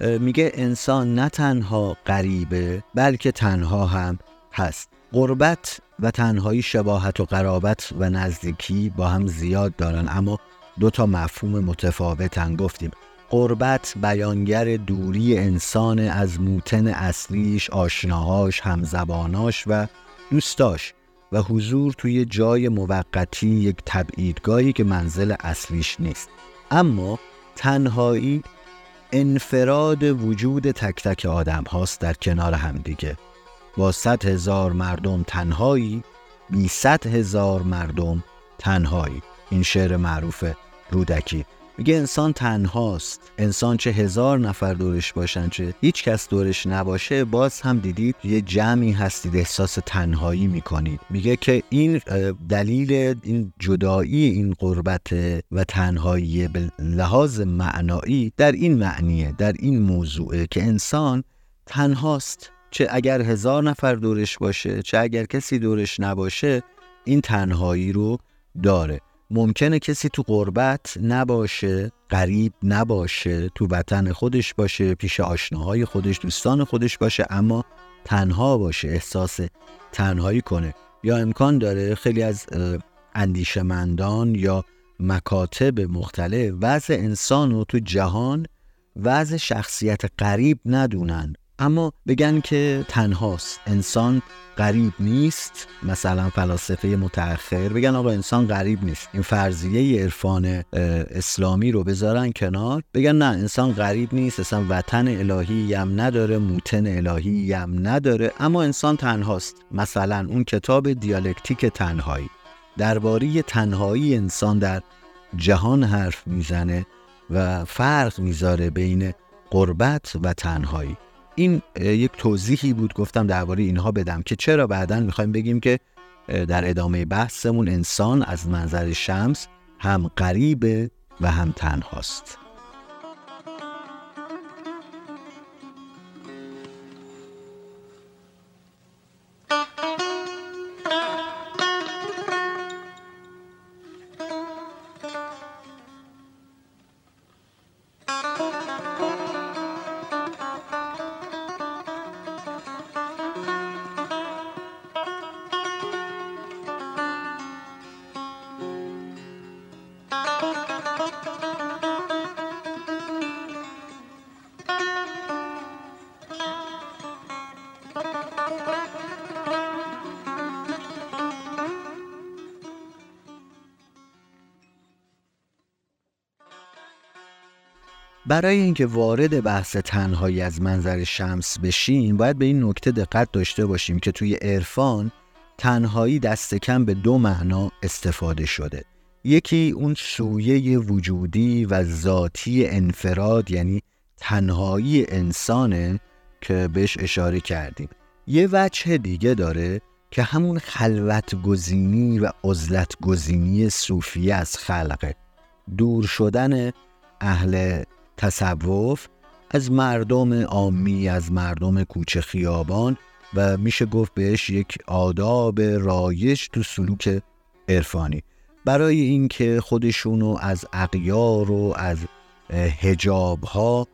میگه انسان نه تنها غریبه بلکه تنها هم هست. قربت و تنهایی شباهت و قرابت و نزدیکی با هم زیاد دارن. اما دو تا مفهوم متفاوتن گفتیم. قربت بیانگر دوری انسان از موتن اصلیش آشناهاش همزباناش و دوستاش و حضور توی جای موقتی یک تبعیدگاهی که منزل اصلیش نیست. اما تنهایی انفراد وجود تک تک آدم هاست در کنار همدیگه با صد هزار مردم تنهایی بی صد هزار مردم تنهایی. این شعر معروف رودکی. میگه انسان تنهاست. انسان چه هزار نفر دورش باشن چه هیچ کس دورش نباشه باز هم دیدید یه جمعی هستید احساس تنهایی می‌کنید. میگه که این دلیل این جدایی این قربت و تنهایی به لحاظ معنایی در این معنیه در این موضوعه که انسان تنهاست. چه اگر هزار نفر دورش باشه چه اگر کسی دورش نباشه این تنهایی رو داره. ممکنه کسی تو قربت نباشه غریب نباشه تو وطن خودش باشه پیش آشناهای خودش دوستان خودش باشه اما تنها باشه احساس تنهایی کنه. یا امکان داره خیلی از اندیشمندان یا مکاتب مختلف وضع انسان رو تو جهان وضع شخصیت غریب ندونن. اما بگن که تنهاست. انسان غریب نیست. مثلا فلاسفه متأخر بگن آقا انسان غریب نیست. این فرضیه عرفان اسلامی رو بذارن کنار. بگن نه انسان غریب نیست. اصلا وطن الهی هم نداره موتن الهی هم نداره. اما انسان تنهاست. مثلا اون کتاب دیالکتیک تنهایی. درباره تنهایی انسان در جهان حرف می‌زنه و فرق می‌ذاره بین قربت و تنهایی. این یک توضیحی بود گفتم درباره اینها بدم که چرا بعدا می‌خوایم بگیم که در ادامه بحثمون انسان از منظر شمس هم غریبه و هم تنهاست. برای اینکه وارد بحث تنهایی از منظر شمس بشیم باید به این نکته دقت داشته باشیم که توی عرفان تنهایی دست کم به دو معنا استفاده شده. یکی اون سویه وجودی و ذاتی انفراد یعنی تنهایی انسانه که بهش اشاره کردیم. یه وجه دیگه داره که همون خلوت گزینی و عزلت گزینی صوفیه از خلقه. دور شدن اهل تصوف از مردم عامی از مردم کوچه خیابان و میشه گفت بهش یک آداب رایج تو سلوک عرفانی. برای اینکه خودشونو از اقیار و از هجاب ها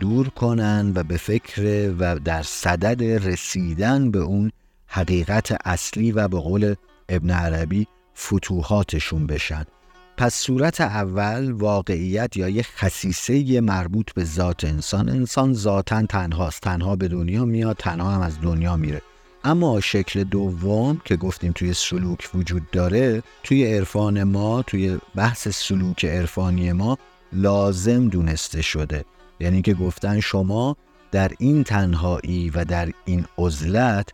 دور کنن و به فکر و در صدد رسیدن به اون حقیقت اصلی و به قول ابن عربی فتوحاتشون بشن. پس صورت اول واقعیت یا یه خصیصه مربوط به ذات انسان. انسان ذاتا تنهاست. تنها به دنیا میاد تنها هم از دنیا میره. اما شکل دوم که گفتیم توی سلوک وجود داره توی عرفان ما توی بحث سلوک عرفانی ما لازم دونسته شده. یعنی که گفتن شما در این تنهایی و در این عزلت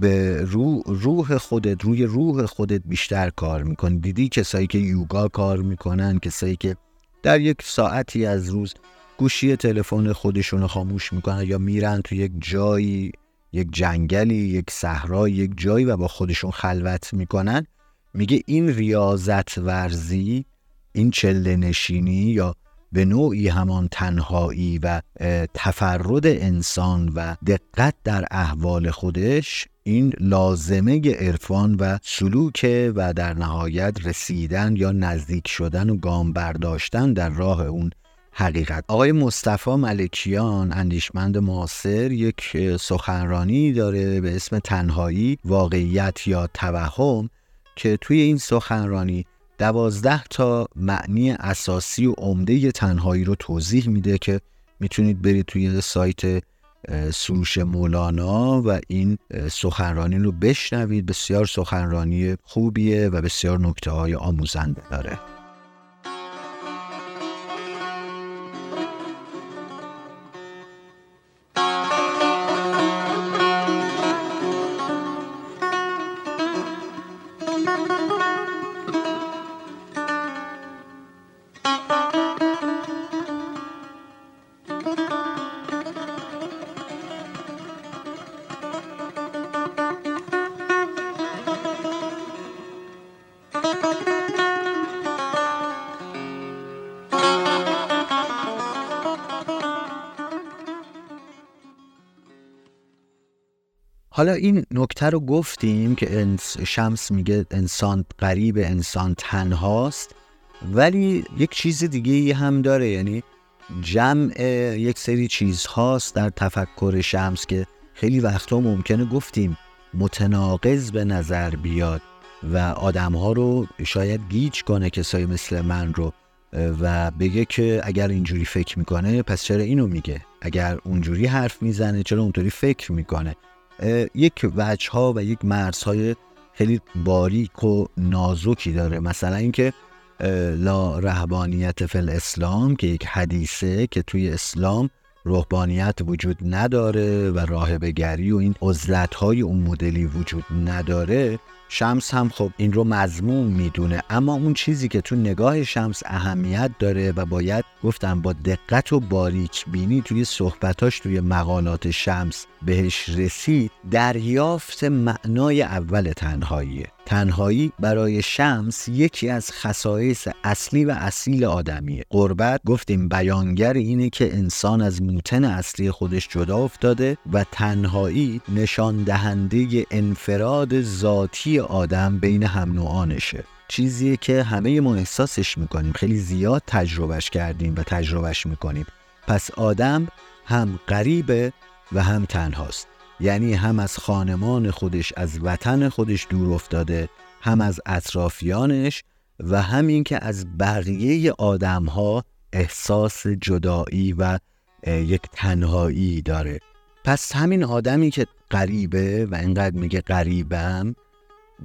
به روح, روح خودت روی روح خودت بیشتر کار می‌کنی. دیدی کسایی که یوگا کار می‌کنن کسایی که در یک ساعتی از روز گوشی تلفن خودشون خاموش می‌کنن یا میرن تو یک جایی یک جنگلی یک صحرا یک جایی و با خودشون خلوت می‌کنن. میگه این ریاضت ورزی این چله نشینی یا به نوعی همان تنهایی و تفرد انسان و دقت در احوال خودش این لازمه عرفان و سلوک و در نهایت رسیدن یا نزدیک شدن و گام برداشتن در راه اون حقیقت. آقای مصطفی ملکیان اندیشمند معاصر یک سخنرانی داره به اسم تنهایی واقعیت یا توهم که توی این سخنرانی دوازده تا معنی اساسی و عمده تنهایی رو توضیح میده که می‌تونید برید توی سایت سروش مولانا و این سخنرانی رو بشنوید. بسیار سخنرانی خوبیه و بسیار نکته های آموزنده داره. حالا این نکته رو گفتیم که شمس میگه انسان قریب انسان تنهاست ولی یک چیز دیگه هم داره یعنی جمع یک سری چیزهاست در تفکر شمس که خیلی وقتا ممکنه گفتیم متناقض به نظر بیاد و آدم ها رو شاید گیج کنه کسایی مثل من رو و بگه که اگر اینجوری فکر می‌کنه پس چرا اینو میگه؟ اگر اونجوری حرف می‌زنه چرا اونطوری فکر می‌کنه؟ یک وجه ها و یک مرز های خیلی باریک و نازکی داره. مثلا اینکه لا رهبانیت فل اسلام که یک حدیثه که توی اسلام روحانیت وجود نداره و راهبگری و این عزلت های اون مدلی وجود نداره. شمس هم خب این رو مضمون می‌دونه اما اون چیزی که تو نگاه شمس اهمیت داره و باید گفتم با دقت و باریک بینی توی صحبتاش توی مقالات شمس بهش رسید دریافت معنای اول تنهاییه. تنهایی برای شمس یکی از خصایص اصلی و اصیل آدمیه. قربت گفتیم بیانگر اینه که انسان از موتن اصلی خودش جدا افتاده و تنهایی نشان دهنده انفراد ذاتی آدم بین هم نوعانشه. چیزیه که همه ما احساسش می‌کنیم. خیلی زیاد تجربهش کردیم و تجربهش می‌کنیم. پس آدم هم غریبه و هم تنهاست. یعنی هم از خانمان خودش از وطن خودش دور افتاده هم از اطرافیانش و همین که از بقیه آدم ها احساس جدایی و یک تنهایی داره. پس همین آدمی که غریبه و اینقدر میگه غریبم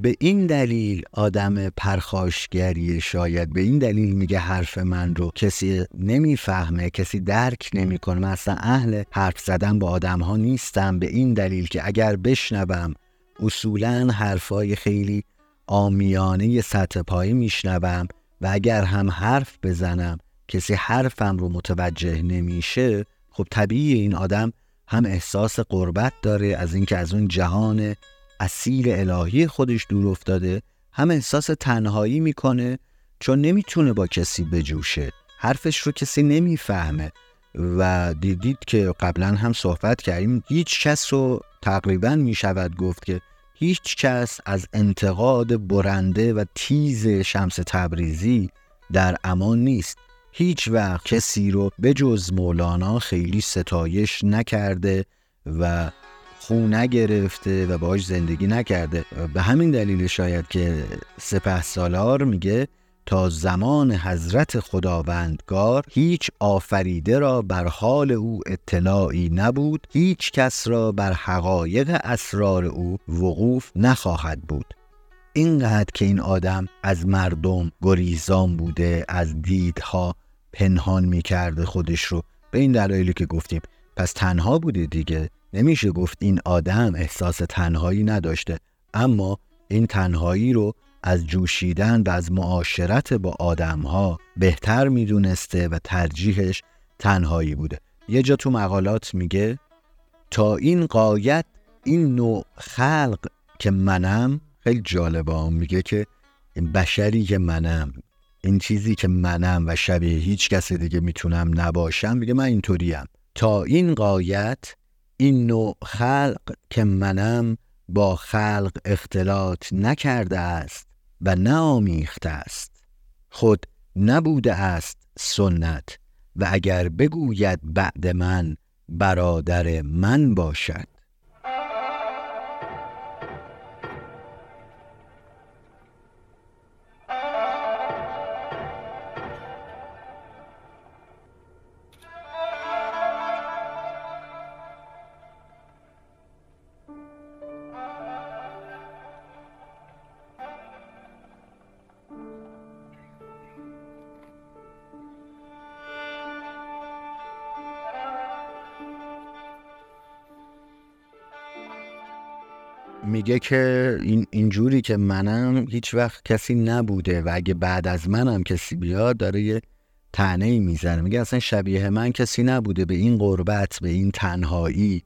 به این دلیل آدم پرخاشگری شاید به این دلیل میگه حرف من رو کسی نمی‌فهمه کسی درک نمی‌کنه. من اصلا اهل حرف زدن با آدم ها نیستم. به این دلیل که اگر بشنوم اصولا حرفای خیلی آمیانه سطح پایی میشنوم و اگر هم حرف بزنم کسی حرفم رو متوجه نمیشه خب طبیعی این آدم هم احساس قربت داره از اینکه از اون جهان اصیل الهی خودش دور افتاده هم احساس تنهایی می‌کنه چون نمی‌تونه با کسی بجوشه. حرفش رو کسی نمی‌فهمه. و دیدید که قبلا هم صحبت کردیم هیچ کس رو تقریبا می‌شود گفت که هیچ کس از انتقاد برنده و تیز شمس تبریزی در امان نیست. هیچ وقت کسی رو به جز مولانا خیلی ستایش نکرده و خو نگرفته و باهاش زندگی نکرده. به همین دلیل شاید که سپه سالار میگه تا زمان حضرت خداوندگار هیچ آفریده را بر حال او اطلاعی نبود هیچ کس را بر حقایق اسرار او وقوف نخواهد بود. اینقدر که این آدم از مردم گریزان بوده از دیدها پنهان می‌کرده خودش رو. به این دلایلی که گفتیم. پس تنها بوده دیگه. نمیشه گفت این آدم احساس تنهایی نداشته اما این تنهایی رو از جوشیدن و از معاشرت با آدمها بهتر می‌دونسته و ترجیحش تنهایی بوده. یه جا تو مقالات میگه تا این قایت این نوع خلق که منم خیلی جالبه میگه که این بشری که منم این چیزی که منم و شبیه هیچ کس دیگه می‌تونم نباشم میگه من اینطوریم. تا این قایت این نوع خلق که منم با خلق اختلاط نکرده است و نآمیخته است. خود نبوده است سنت و اگر بگوید بعد من برادر من باشد. میگه که این اینجوری که منم هیچ وقت کسی نبوده و اگه بعد از منم کسی بیاد داره یه تنه می‌زنه. میگه اصلا شبیه من کسی نبوده به این قربت به این تنهایی.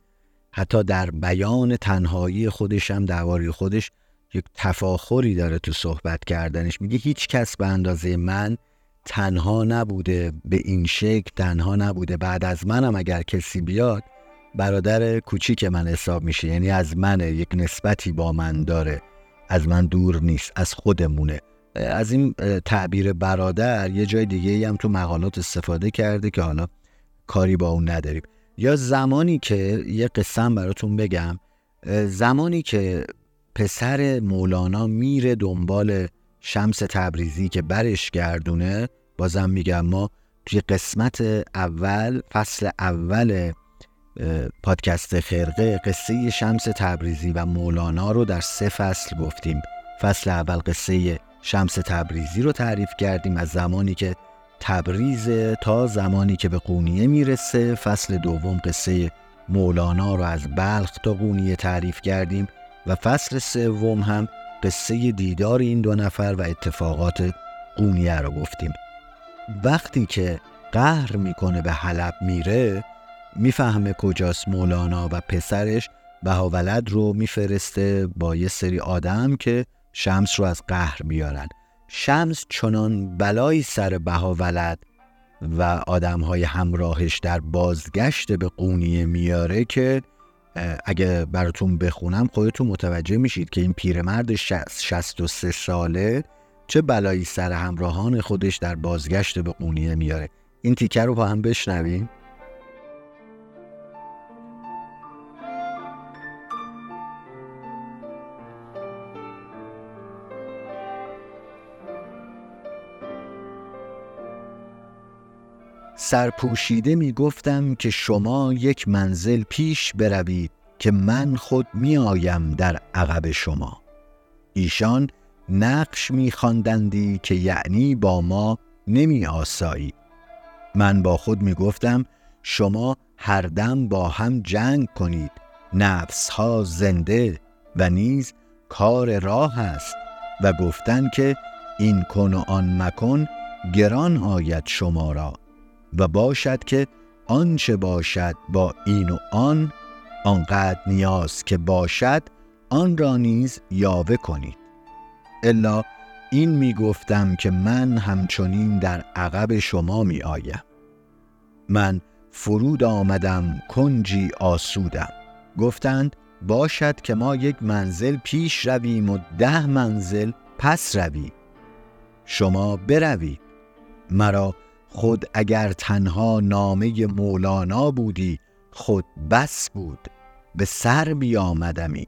حتی در بیان تنهایی خودش هم دواری خودش یک تفاخری داره تو صحبت کردنش. میگه هیچ کس به اندازه من تنها نبوده به این شکل تنها نبوده. بعد از منم اگر کسی بیاد برادر کوچیک من حساب میشه یعنی از من یک نسبتی با من داره. از من دور نیست از خودمونه. از این تعبیر برادر یه جای دیگه هم تو مقالات استفاده کرده که حالا کاری با اون نداریم. یا زمانی که یه قسم براتون بگم زمانی که پسر مولانا میره دنبال شمس تبریزی که برش گردونه بازم میگم ما توی قسمت اول فصل اول پادکست خرقه قصه شمس تبریزی و مولانا رو در سه فصل گفتیم. فصل اول قصه شمس تبریزی رو تعریف کردیم از زمانی که تبریز تا زمانی که به قونیه می‌رسه. فصل دوم قصه مولانا رو از بلخ تا قونیه تعریف کردیم و فصل سوم هم قصه دیدار این دو نفر و اتفاقات قونیه رو گفتیم. وقتی که قهر می‌کنه به حلب میره می‌فهمه کجاست مولانا و پسرش. بهاولد رو میفرسته با یه سری آدم که شمس رو از قهر بیارن. شمس چنان بلایی سر بهاولد و آدم های همراهش در بازگشت به قونیه میاره که اگه براتون بخونم خودتون متوجه میشید که این پیرمرد 63 ساله چه بلایی سر همراهان خودش در بازگشت به قونیه میاره. این تیکه رو با هم بشنویم. سرپوشیده می گفتم که شما یک منزل پیش بروید که من خود می آیم در عقب شما. ایشان نقش می خواندندی که یعنی با ما نمی آسایی من با خود می گفتم شما هر دم با هم جنگ کنید. نفس ها زنده و نیز کار راه است. و گفتن که این کن و آن مکن گران آید شما را. و باشد که آنچه باشد با این و آن آنقدر نیاز که باشد آن را نیز یاوه کنید. الا این می گفتم که من همچنین در عقب شما می آیم من فرود آمدم کنجی آسودم. گفتند باشد که ما یک منزل پیش رویم و ده منزل پس رویم. شما بروید. مرا خود اگر تنها نامه مولانا بودی خود بس بود به سر بیامدمی.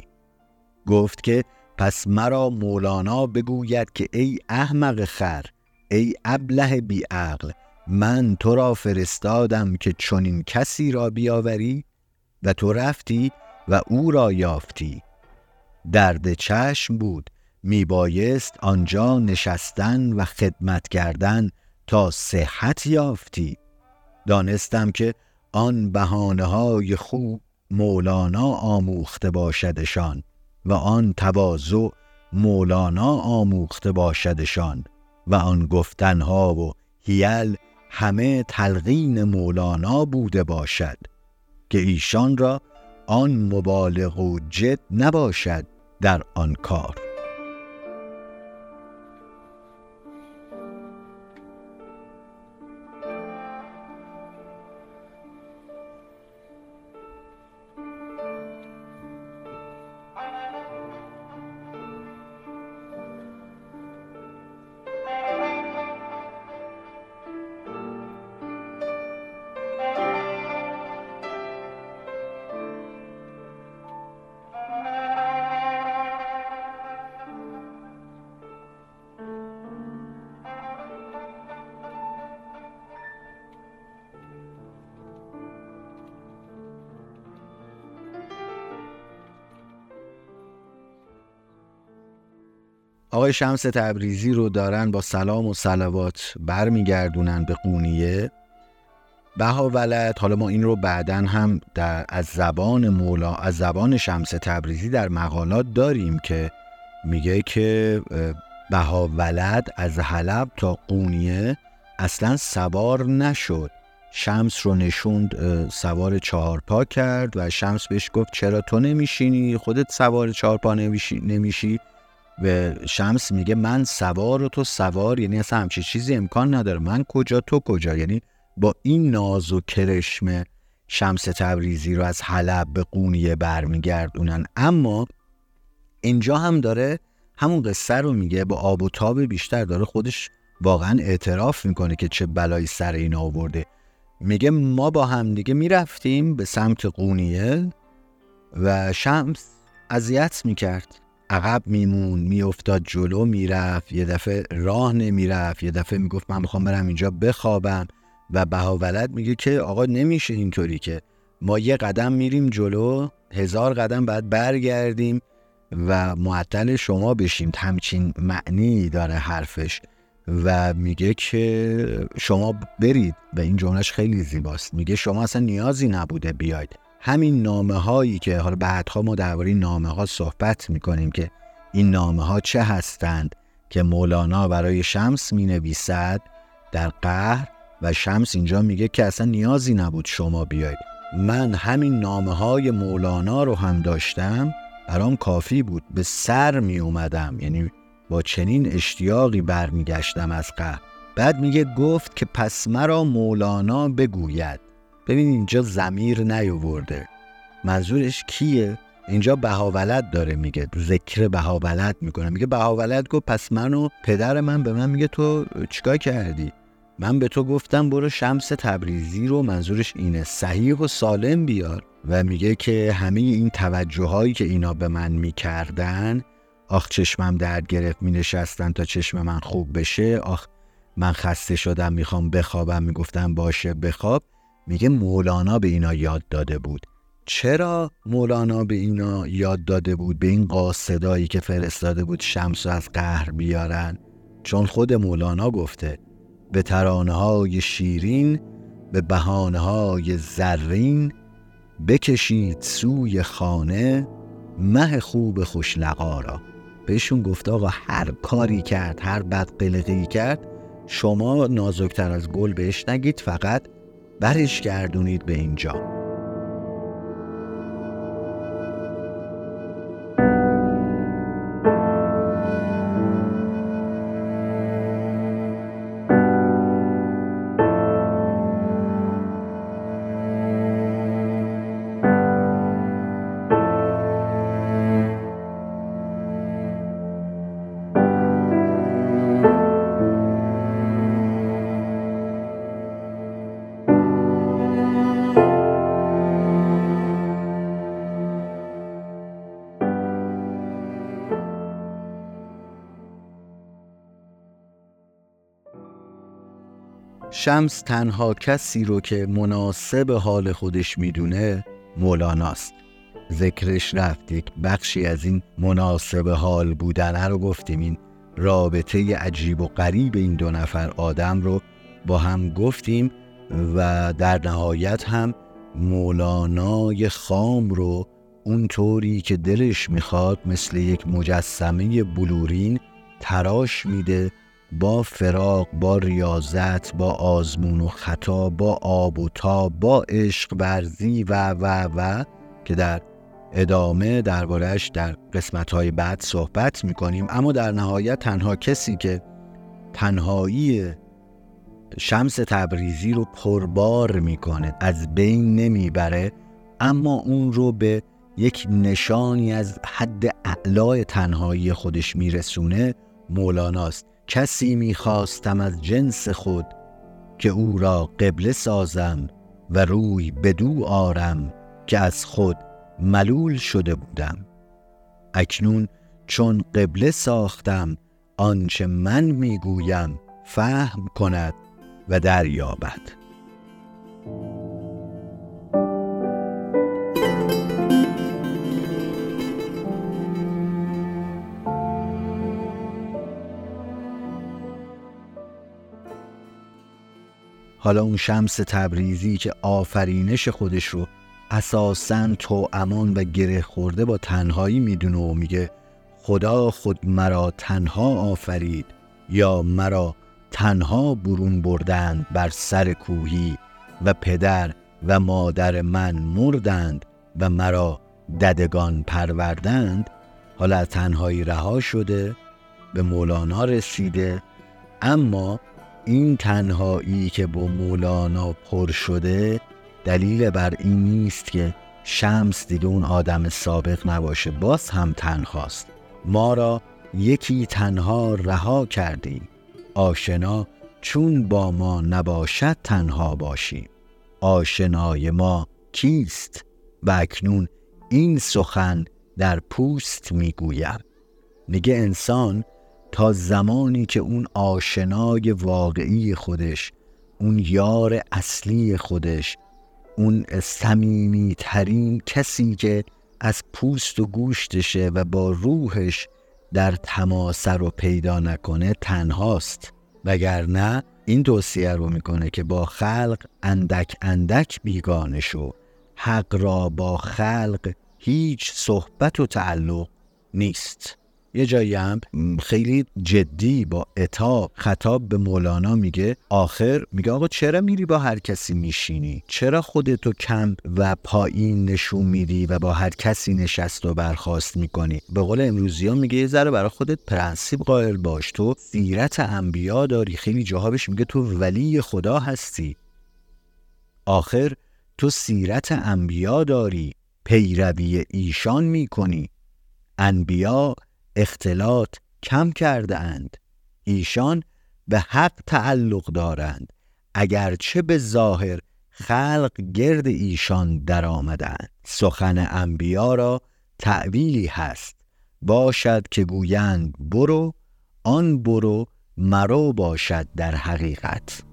گفت که پس مرا مولانا بگوید که ای احمق خر ای ابله بیعقل من تو را فرستادم که چنین کسی را بیاوری و تو رفتی و او را یافتی. درد چشم بود میبایست آنجا نشستن و خدمت کردن تا صحت یافتی. دانستم که آن بهانه های خوب مولانا آموخته باشدشان و آن تواضع مولانا آموخته باشدشان و آن گفتنها و هیل همه تلقین مولانا بوده باشد که ایشان را آن مبالغ و جد نباشد در آن کار. شمس تبریزی رو دارن با سلام و سلوات برمیگردونن به قونیه. بها ولد حالا ما این رو بعدا هم در از زبان مولا از زبان شمس تبریزی در مقالات داریم که میگه که بها ولد از حلب تا قونیه اصلا سوار نشد. شمس رو نشوند سوار چهارپا کرد و شمس بهش گفت چرا تو نمیشینی؟ خودت سوار چهارپا نمیشی, نمیشی؟ و شمس میگه من سوار و تو سوار یعنی اصلا همچی چیزی امکان نداره. من کجا تو کجا؟ یعنی با این ناز و کرشم شمس تبریزی رو از حلب به قونیه برمیگردونن. اما اینجا هم داره همون قصه رو میگه با آب و تاب بیشتر داره خودش واقعا اعتراف می‌کنه که چه بلایی سر این آورده. میگه ما با هم دیگه می‌رفتیم به سمت قونیه و شمس اذیت می‌کرد. عقب میمون میافتاد جلو می‌رفت یه دفعه راه نمی‌رفت یه دفعه می‌گفت من می‌خوام برم اینجا بخوابم و بهاولد میگه که آقا نمیشه اینطوری که ما یه قدم میریم جلو هزار قدم بعد برگردیم و معطل شما بشیم. همچین معنی داره حرفش و میگه که شما برید. و این جملهش خیلی زیباست. میگه شما اصلا نیازی نبوده بیاید. همین نامه هایی که حالا بعدها ما درباره نامه ها صحبت می‌کنیم که این نامه ها چه هستند که مولانا برای شمس می نویسد در قهر و شمس اینجا میگه که اصلا نیازی نبود شما بیاید من همین نامه های مولانا رو هم داشتم برام کافی بود. به سر می اومدم یعنی با چنین اشتیاقی برمیگشتم از قهر. بعد میگه گفت که پس مرا مولانا بگوید. ببین اینجا زمیر نیاورده. منظورش کیه؟ اینجا بهاولد داره میگه ذکر بهاولد می‌کنه. میگه بهاولد گفت پس منو پدر من به من میگه تو چیکار کردی؟ من به تو گفتم برو شمس تبریزی رو منظورش اینه صحیح و سالم بیار. و میگه که همه این توجه هایی که اینا به من می‌کردن آخ چشمم درد گرفت می نشستن تا چشم من خوب بشه. آخ من خسته شدم می‌خوام بخوابم. می‌گفتم باشه بخواب. میگه مولانا به اینا یاد داده بود. چرا مولانا به اینا یاد داده بود؟ به این قاصدایی که فرستاده بود شمس از قهر بیارن. چون خود مولانا گفته به ترانه های شیرین به بهانه های زرین بکشید سوی خانه مه خوب خوشلقا را. بهشون گفته آقا هر کاری کرد هر بد قلقی کرد شما نازکتر از گل بهش نگید فقط برش گردونید به اینجا. شمس تنها کسی رو که مناسب حال خودش می‌دونه مولاناست. ذکرش رفت یک بخشی از این مناسب حال بودنه رو گفتیم. این رابطه عجیب و غریب این دو نفر آدم رو با هم گفتیم و در نهایت هم مولانای خام رو اونطوری که دلش می‌خواد مثل یک مجسمه بلورین تراش میده با فراق با ریاضت با آزمون و خطا با آب و تاب با عشق ورزی و و و که در ادامه دربارهش در قسمت های بعد صحبت می‌کنیم. اما در نهایت تنها کسی که تنهایی شمس تبریزی رو پربار می‌کنه از بین نمی‌بره اما اون رو به یک نشانی از حد اعلای تنهایی خودش میرسونه مولاناست کسی می‌خواستم از جنس خود که او را قبله سازم و روی بدو آرم که از خود ملول شده بودم. اکنون چون قبله ساختم آنچه من می‌گویم فهم کند و دریابد. حالا اون شمس تبریزی که آفرینش خودش رو اساسا تو امان و گره خورده با تنهایی می‌دونه و میگه خدا خود مرا تنها آفرید یا مرا تنها برون بردند بر سر کوهی و پدر و مادر من مردند و مرا ددگان پروردند حالا تنهایی رها شده به مولانا رسیده اما این تنهایی که با مولانا پر شده دلیل بر این نیست که شمس دیگه اون آدم سابق نباشه باز هم تنهاست. ما را یکی تنها رها کردی. آشنا چون با ما نباشد تنها باشیم آشنای ما کیست؟ و اکنون این سخن در پوست می‌گویم. میگه انسان تا زمانی که اون آشنای واقعی خودش اون یار اصلی خودش اون سمیمی ترین کسی که از پوست و گوشتشه و با روحش در تماس رو پیدا نکنه تنهاست. وگرنه این توصیه رو می‌کنه که با خلق اندک اندک بیگانه شو. حق را با خلق هیچ صحبت و تعلق نیست. یه جایی هم خیلی جدی با اتاب خطاب به مولانا میگه آخر میگه آقا چرا میری با هر کسی میشینی؟ چرا خودتو کم و پایین نشون میدی و با هر کسی نشست و برخواست می‌کنی؟ به قول امروزی ها میگه یه ذره برای خودت پرنسیب قائل باش. تو سیرت انبیا داری. خیلی جاها میگه تو ولی خدا هستی. آخر تو سیرت انبیا داری. پیروی ایشان می‌کنی. انبیا اختلاط کم کرده اند. ایشان به حق تعلق دارند. اگرچه به ظاهر خلق گرد ایشان در آمدند سخن انبیا را تعویلی هست. باشد که گویند برو آن برو مرو باشد در حقیقت.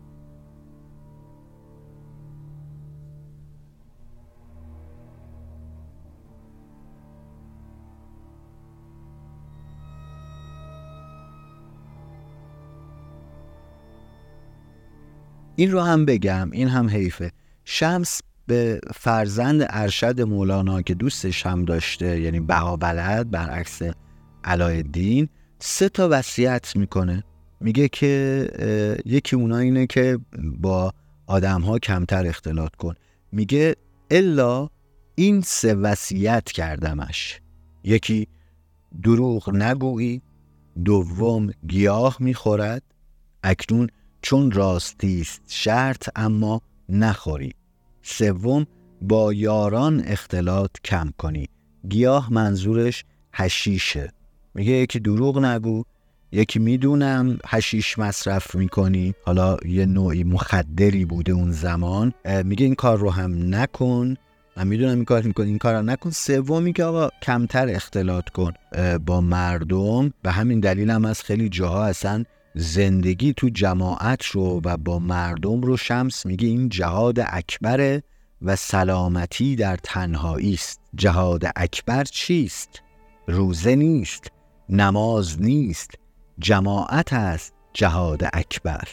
این رو هم بگم این هم حیفه. شمس به فرزند ارشد مولانا که دوستش هم داشته یعنی بها بلد برعکس علایالدین سه تا وصیت می‌کنه. میگه که یکی اونا اینه که با آدم ها کمتر اختلاط کن. میگه الا این سه وصیت کردمش. یکی دروغ نگویی دوم گیاه می‌خورد. اکنون چون راستی است شرط اما نخوری. سوم با یاران اختلاط کم کنی. گیاه منظورش هشیشه میگه یکی دروغ نگو یکی می‌دونم هشیش مصرف می‌کنی. حالا یه نوعی مخدری بوده اون زمان. میگه این کار رو هم نکن. من می‌دونم این کار می‌کنی این کار رو نکن. سومی که آقا کمتر اختلاط کن با مردم. به همین دلیل هم از خیلی جاها اصلا زندگی تو جماعت رو و با مردم رو شمس میگه این جهاد اکبره و سلامتی در تنهایی است. جهاد اکبر چیست؟ روزه نیست نماز نیست جماعت است جهاد اکبر.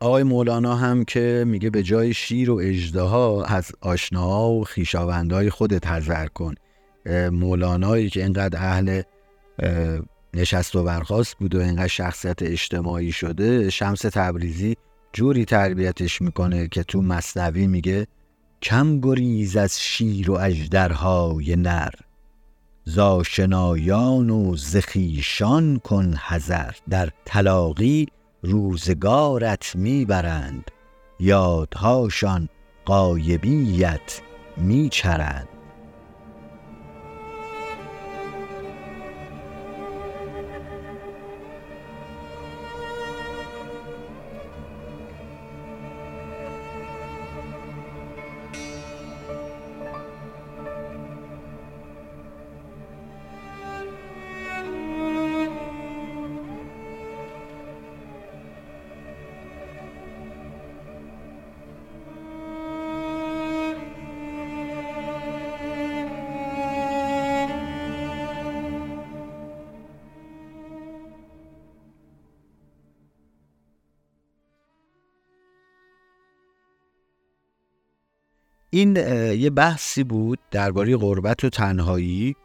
آقای مولانا هم که میگه به جای شیر و اجدها از آشناها و خیشاوندهای خودت حذر کن. مولانایی که اینقدر اهل نشست و برخواست بود و اینقدر شخصیت اجتماعی شده شمس تبریزی جوری تربیتش می‌کنه که تو مصنوی میگه کم گریز از شیر و اجدرهای نر زاشنایان و زخیشان کن حذر در تلاقی روزگارت می‌برند یادهاشان قایبیت میچرند. این یه بحثی بود درباره غربت و تنهایی.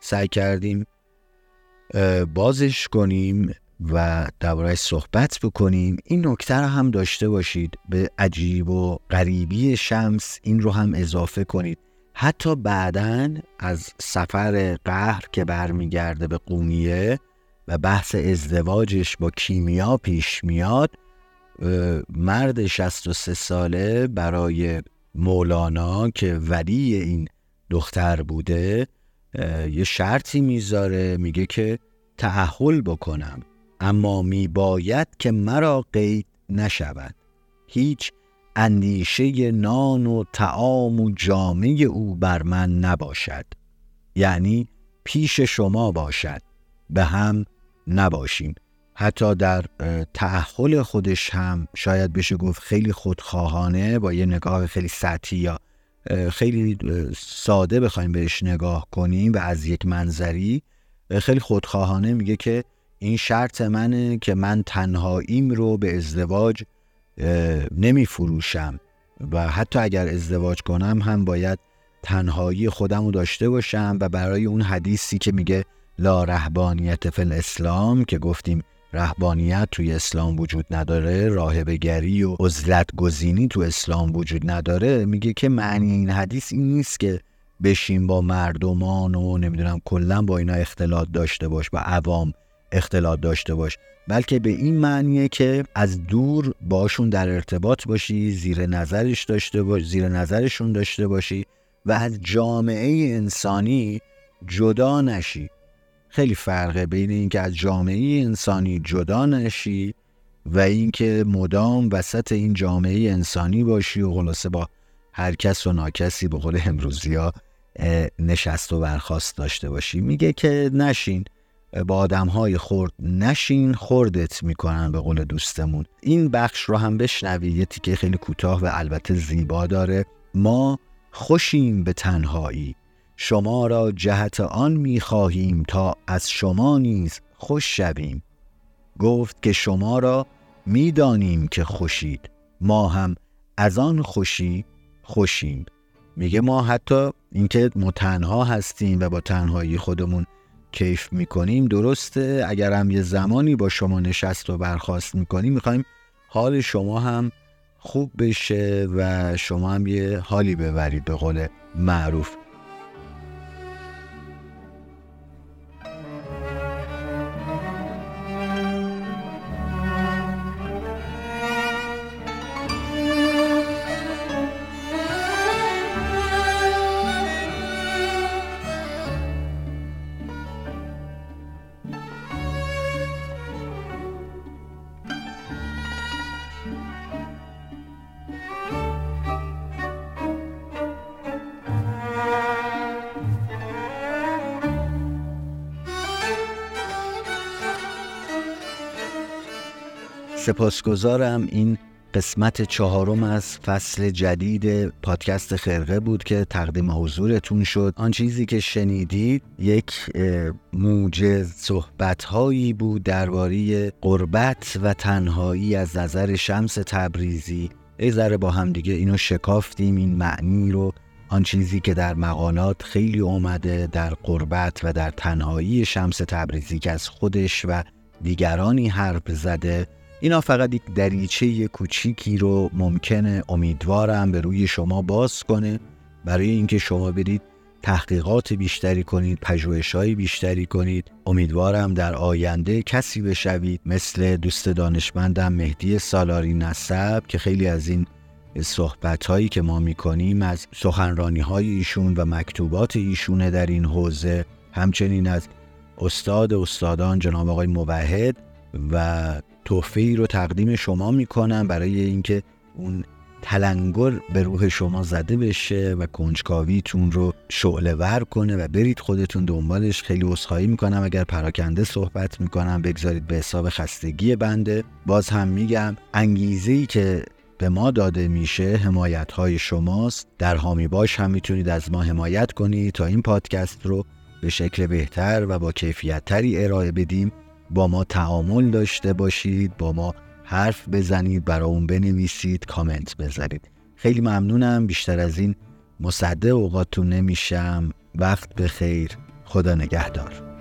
سعی کردیم بازش کنیم و درباره صحبت بکنیم. این نکته رو هم داشته باشید. به عجیب و غریبی شمس این رو هم اضافه کنید. حتی بعدا از سفر قهر که برمیگرده به قومیه و بحث ازدواجش با کیمیا پیش میاد مرد 63 ساله برای مولانا که ولی این دختر بوده یه شرطی می‌ذاره میگه که تحول بکنم اما میباید که مرا قید نشود. هیچ اندیشه نان و تعام و جامعه او بر من نباشد. یعنی پیش شما باشد. به هم نباشیم. حتی در تعهل خودش هم شاید بشه گفت خیلی خودخواهانه با یه نگاه خیلی سطحی یا خیلی ساده بخوایم بهش نگاه کنیم و از یک منظری خیلی خودخواهانه میگه که این شرط منه که من تنهاییم رو به ازدواج نمی فروشم و حتی اگر ازدواج کنم هم باید تنهایی خودم رو داشته باشم و برای اون حدیثی که میگه لا رهبانیت فی الاسلام که گفتیم رهبانیت توی اسلام وجود نداره راهبگری و عزلت گزینی تو اسلام وجود نداره. میگه که معنی این حدیث این نیست که بشین با مردمان و نمی‌دونم کلا با اینا اختلاط داشته باش با عوام اختلاط داشته باش. بلکه به این معنیه که از دور باشون در ارتباط باشی زیر نظرش داشته باش زیر نظرشون داشته باشی و از جامعه انسانی جدا نشی. خیلی فرقه بین اینکه از جامعه انسانی جدا نشی و اینکه مدام وسط این جامعه انسانی باشی و خلاصه با هر کس و ناکسی به قول امروزی ها نشست و برخواست داشته باشی. میگه که نشین با آدم های خورد نشین خوردت می‌کنن به قول دوستمون. این بخش رو هم بشنوی یه تیکه خیلی کوتاه و البته زیبا داره. ما خوشیم به تنهایی. شما را جهت آن می‌خواهیم تا از شما نیز خوش شویم. گفت که شما را می‌دانیم که خوشید. ما هم از آن خوشی خوشیم. میگه ما حتی اینکه ما تنها هستیم و با تنهایی خودمون کیف می‌کنیم درسته. اگر هم یه زمانی با شما نشست و برخواست می‌کنیم می‌خوایم حال شما هم خوب بشه و شما هم یه حالی ببرید به قول معروف. سپاسگزارم. این قسمت چهارم از فصل جدید پادکست خرقه بود که تقدیم حضورتون شد. آن چیزی که شنیدید یک موجز صحبت هایی بود درباره قربت و تنهایی از نظر شمس تبریزی. ای ذره با هم دیگه اینو شکافتیم. این معنی رو آن چیزی که در مقالات خیلی اومده در قربت و در تنهایی شمس تبریزی که از خودش و دیگرانی حرف زده اینا فقط یک دریچه کوچیکی رو ممکنه امیدوارم به روی شما باز کنه. برای اینکه شما برید تحقیقات بیشتری کنید های بیشتری کنید. امیدوارم در آینده کسی بشوید مثل دوست دانشمندم مهدی سالاری نسب که خیلی از این صحبت هایی که ما می‌کنیم از سخنرانی های ایشون و مکتوبات ایشونه در این حوزه. همچنین از استاد استادان جناب آقای موحد و تحفه رو تقدیم شما می‌کنم برای اینکه اون تلنگر به روح شما زده بشه و کنجکاویتون رو شعله ور کنه و برید خودتون دنبالش. خیلی اصخایی می‌کنم. اگر پراکنده صحبت می‌کنم بگذارید به حساب خستگی بنده. باز هم میگم انگیزه ای که به ما داده میشه حمایت های شماست. در حامی باش هم می‌تونید از ما حمایت کنید تا این پادکست رو به شکل بهتر و با کیفیت تری ارائه بدیم. با ما تعامل داشته باشید با ما حرف بزنید برای اون بنویسید کامنت بذارید. خیلی ممنونم. بیشتر از این مصده اوقاتتون نمیشم. وقت به خیر خدا نگهدار.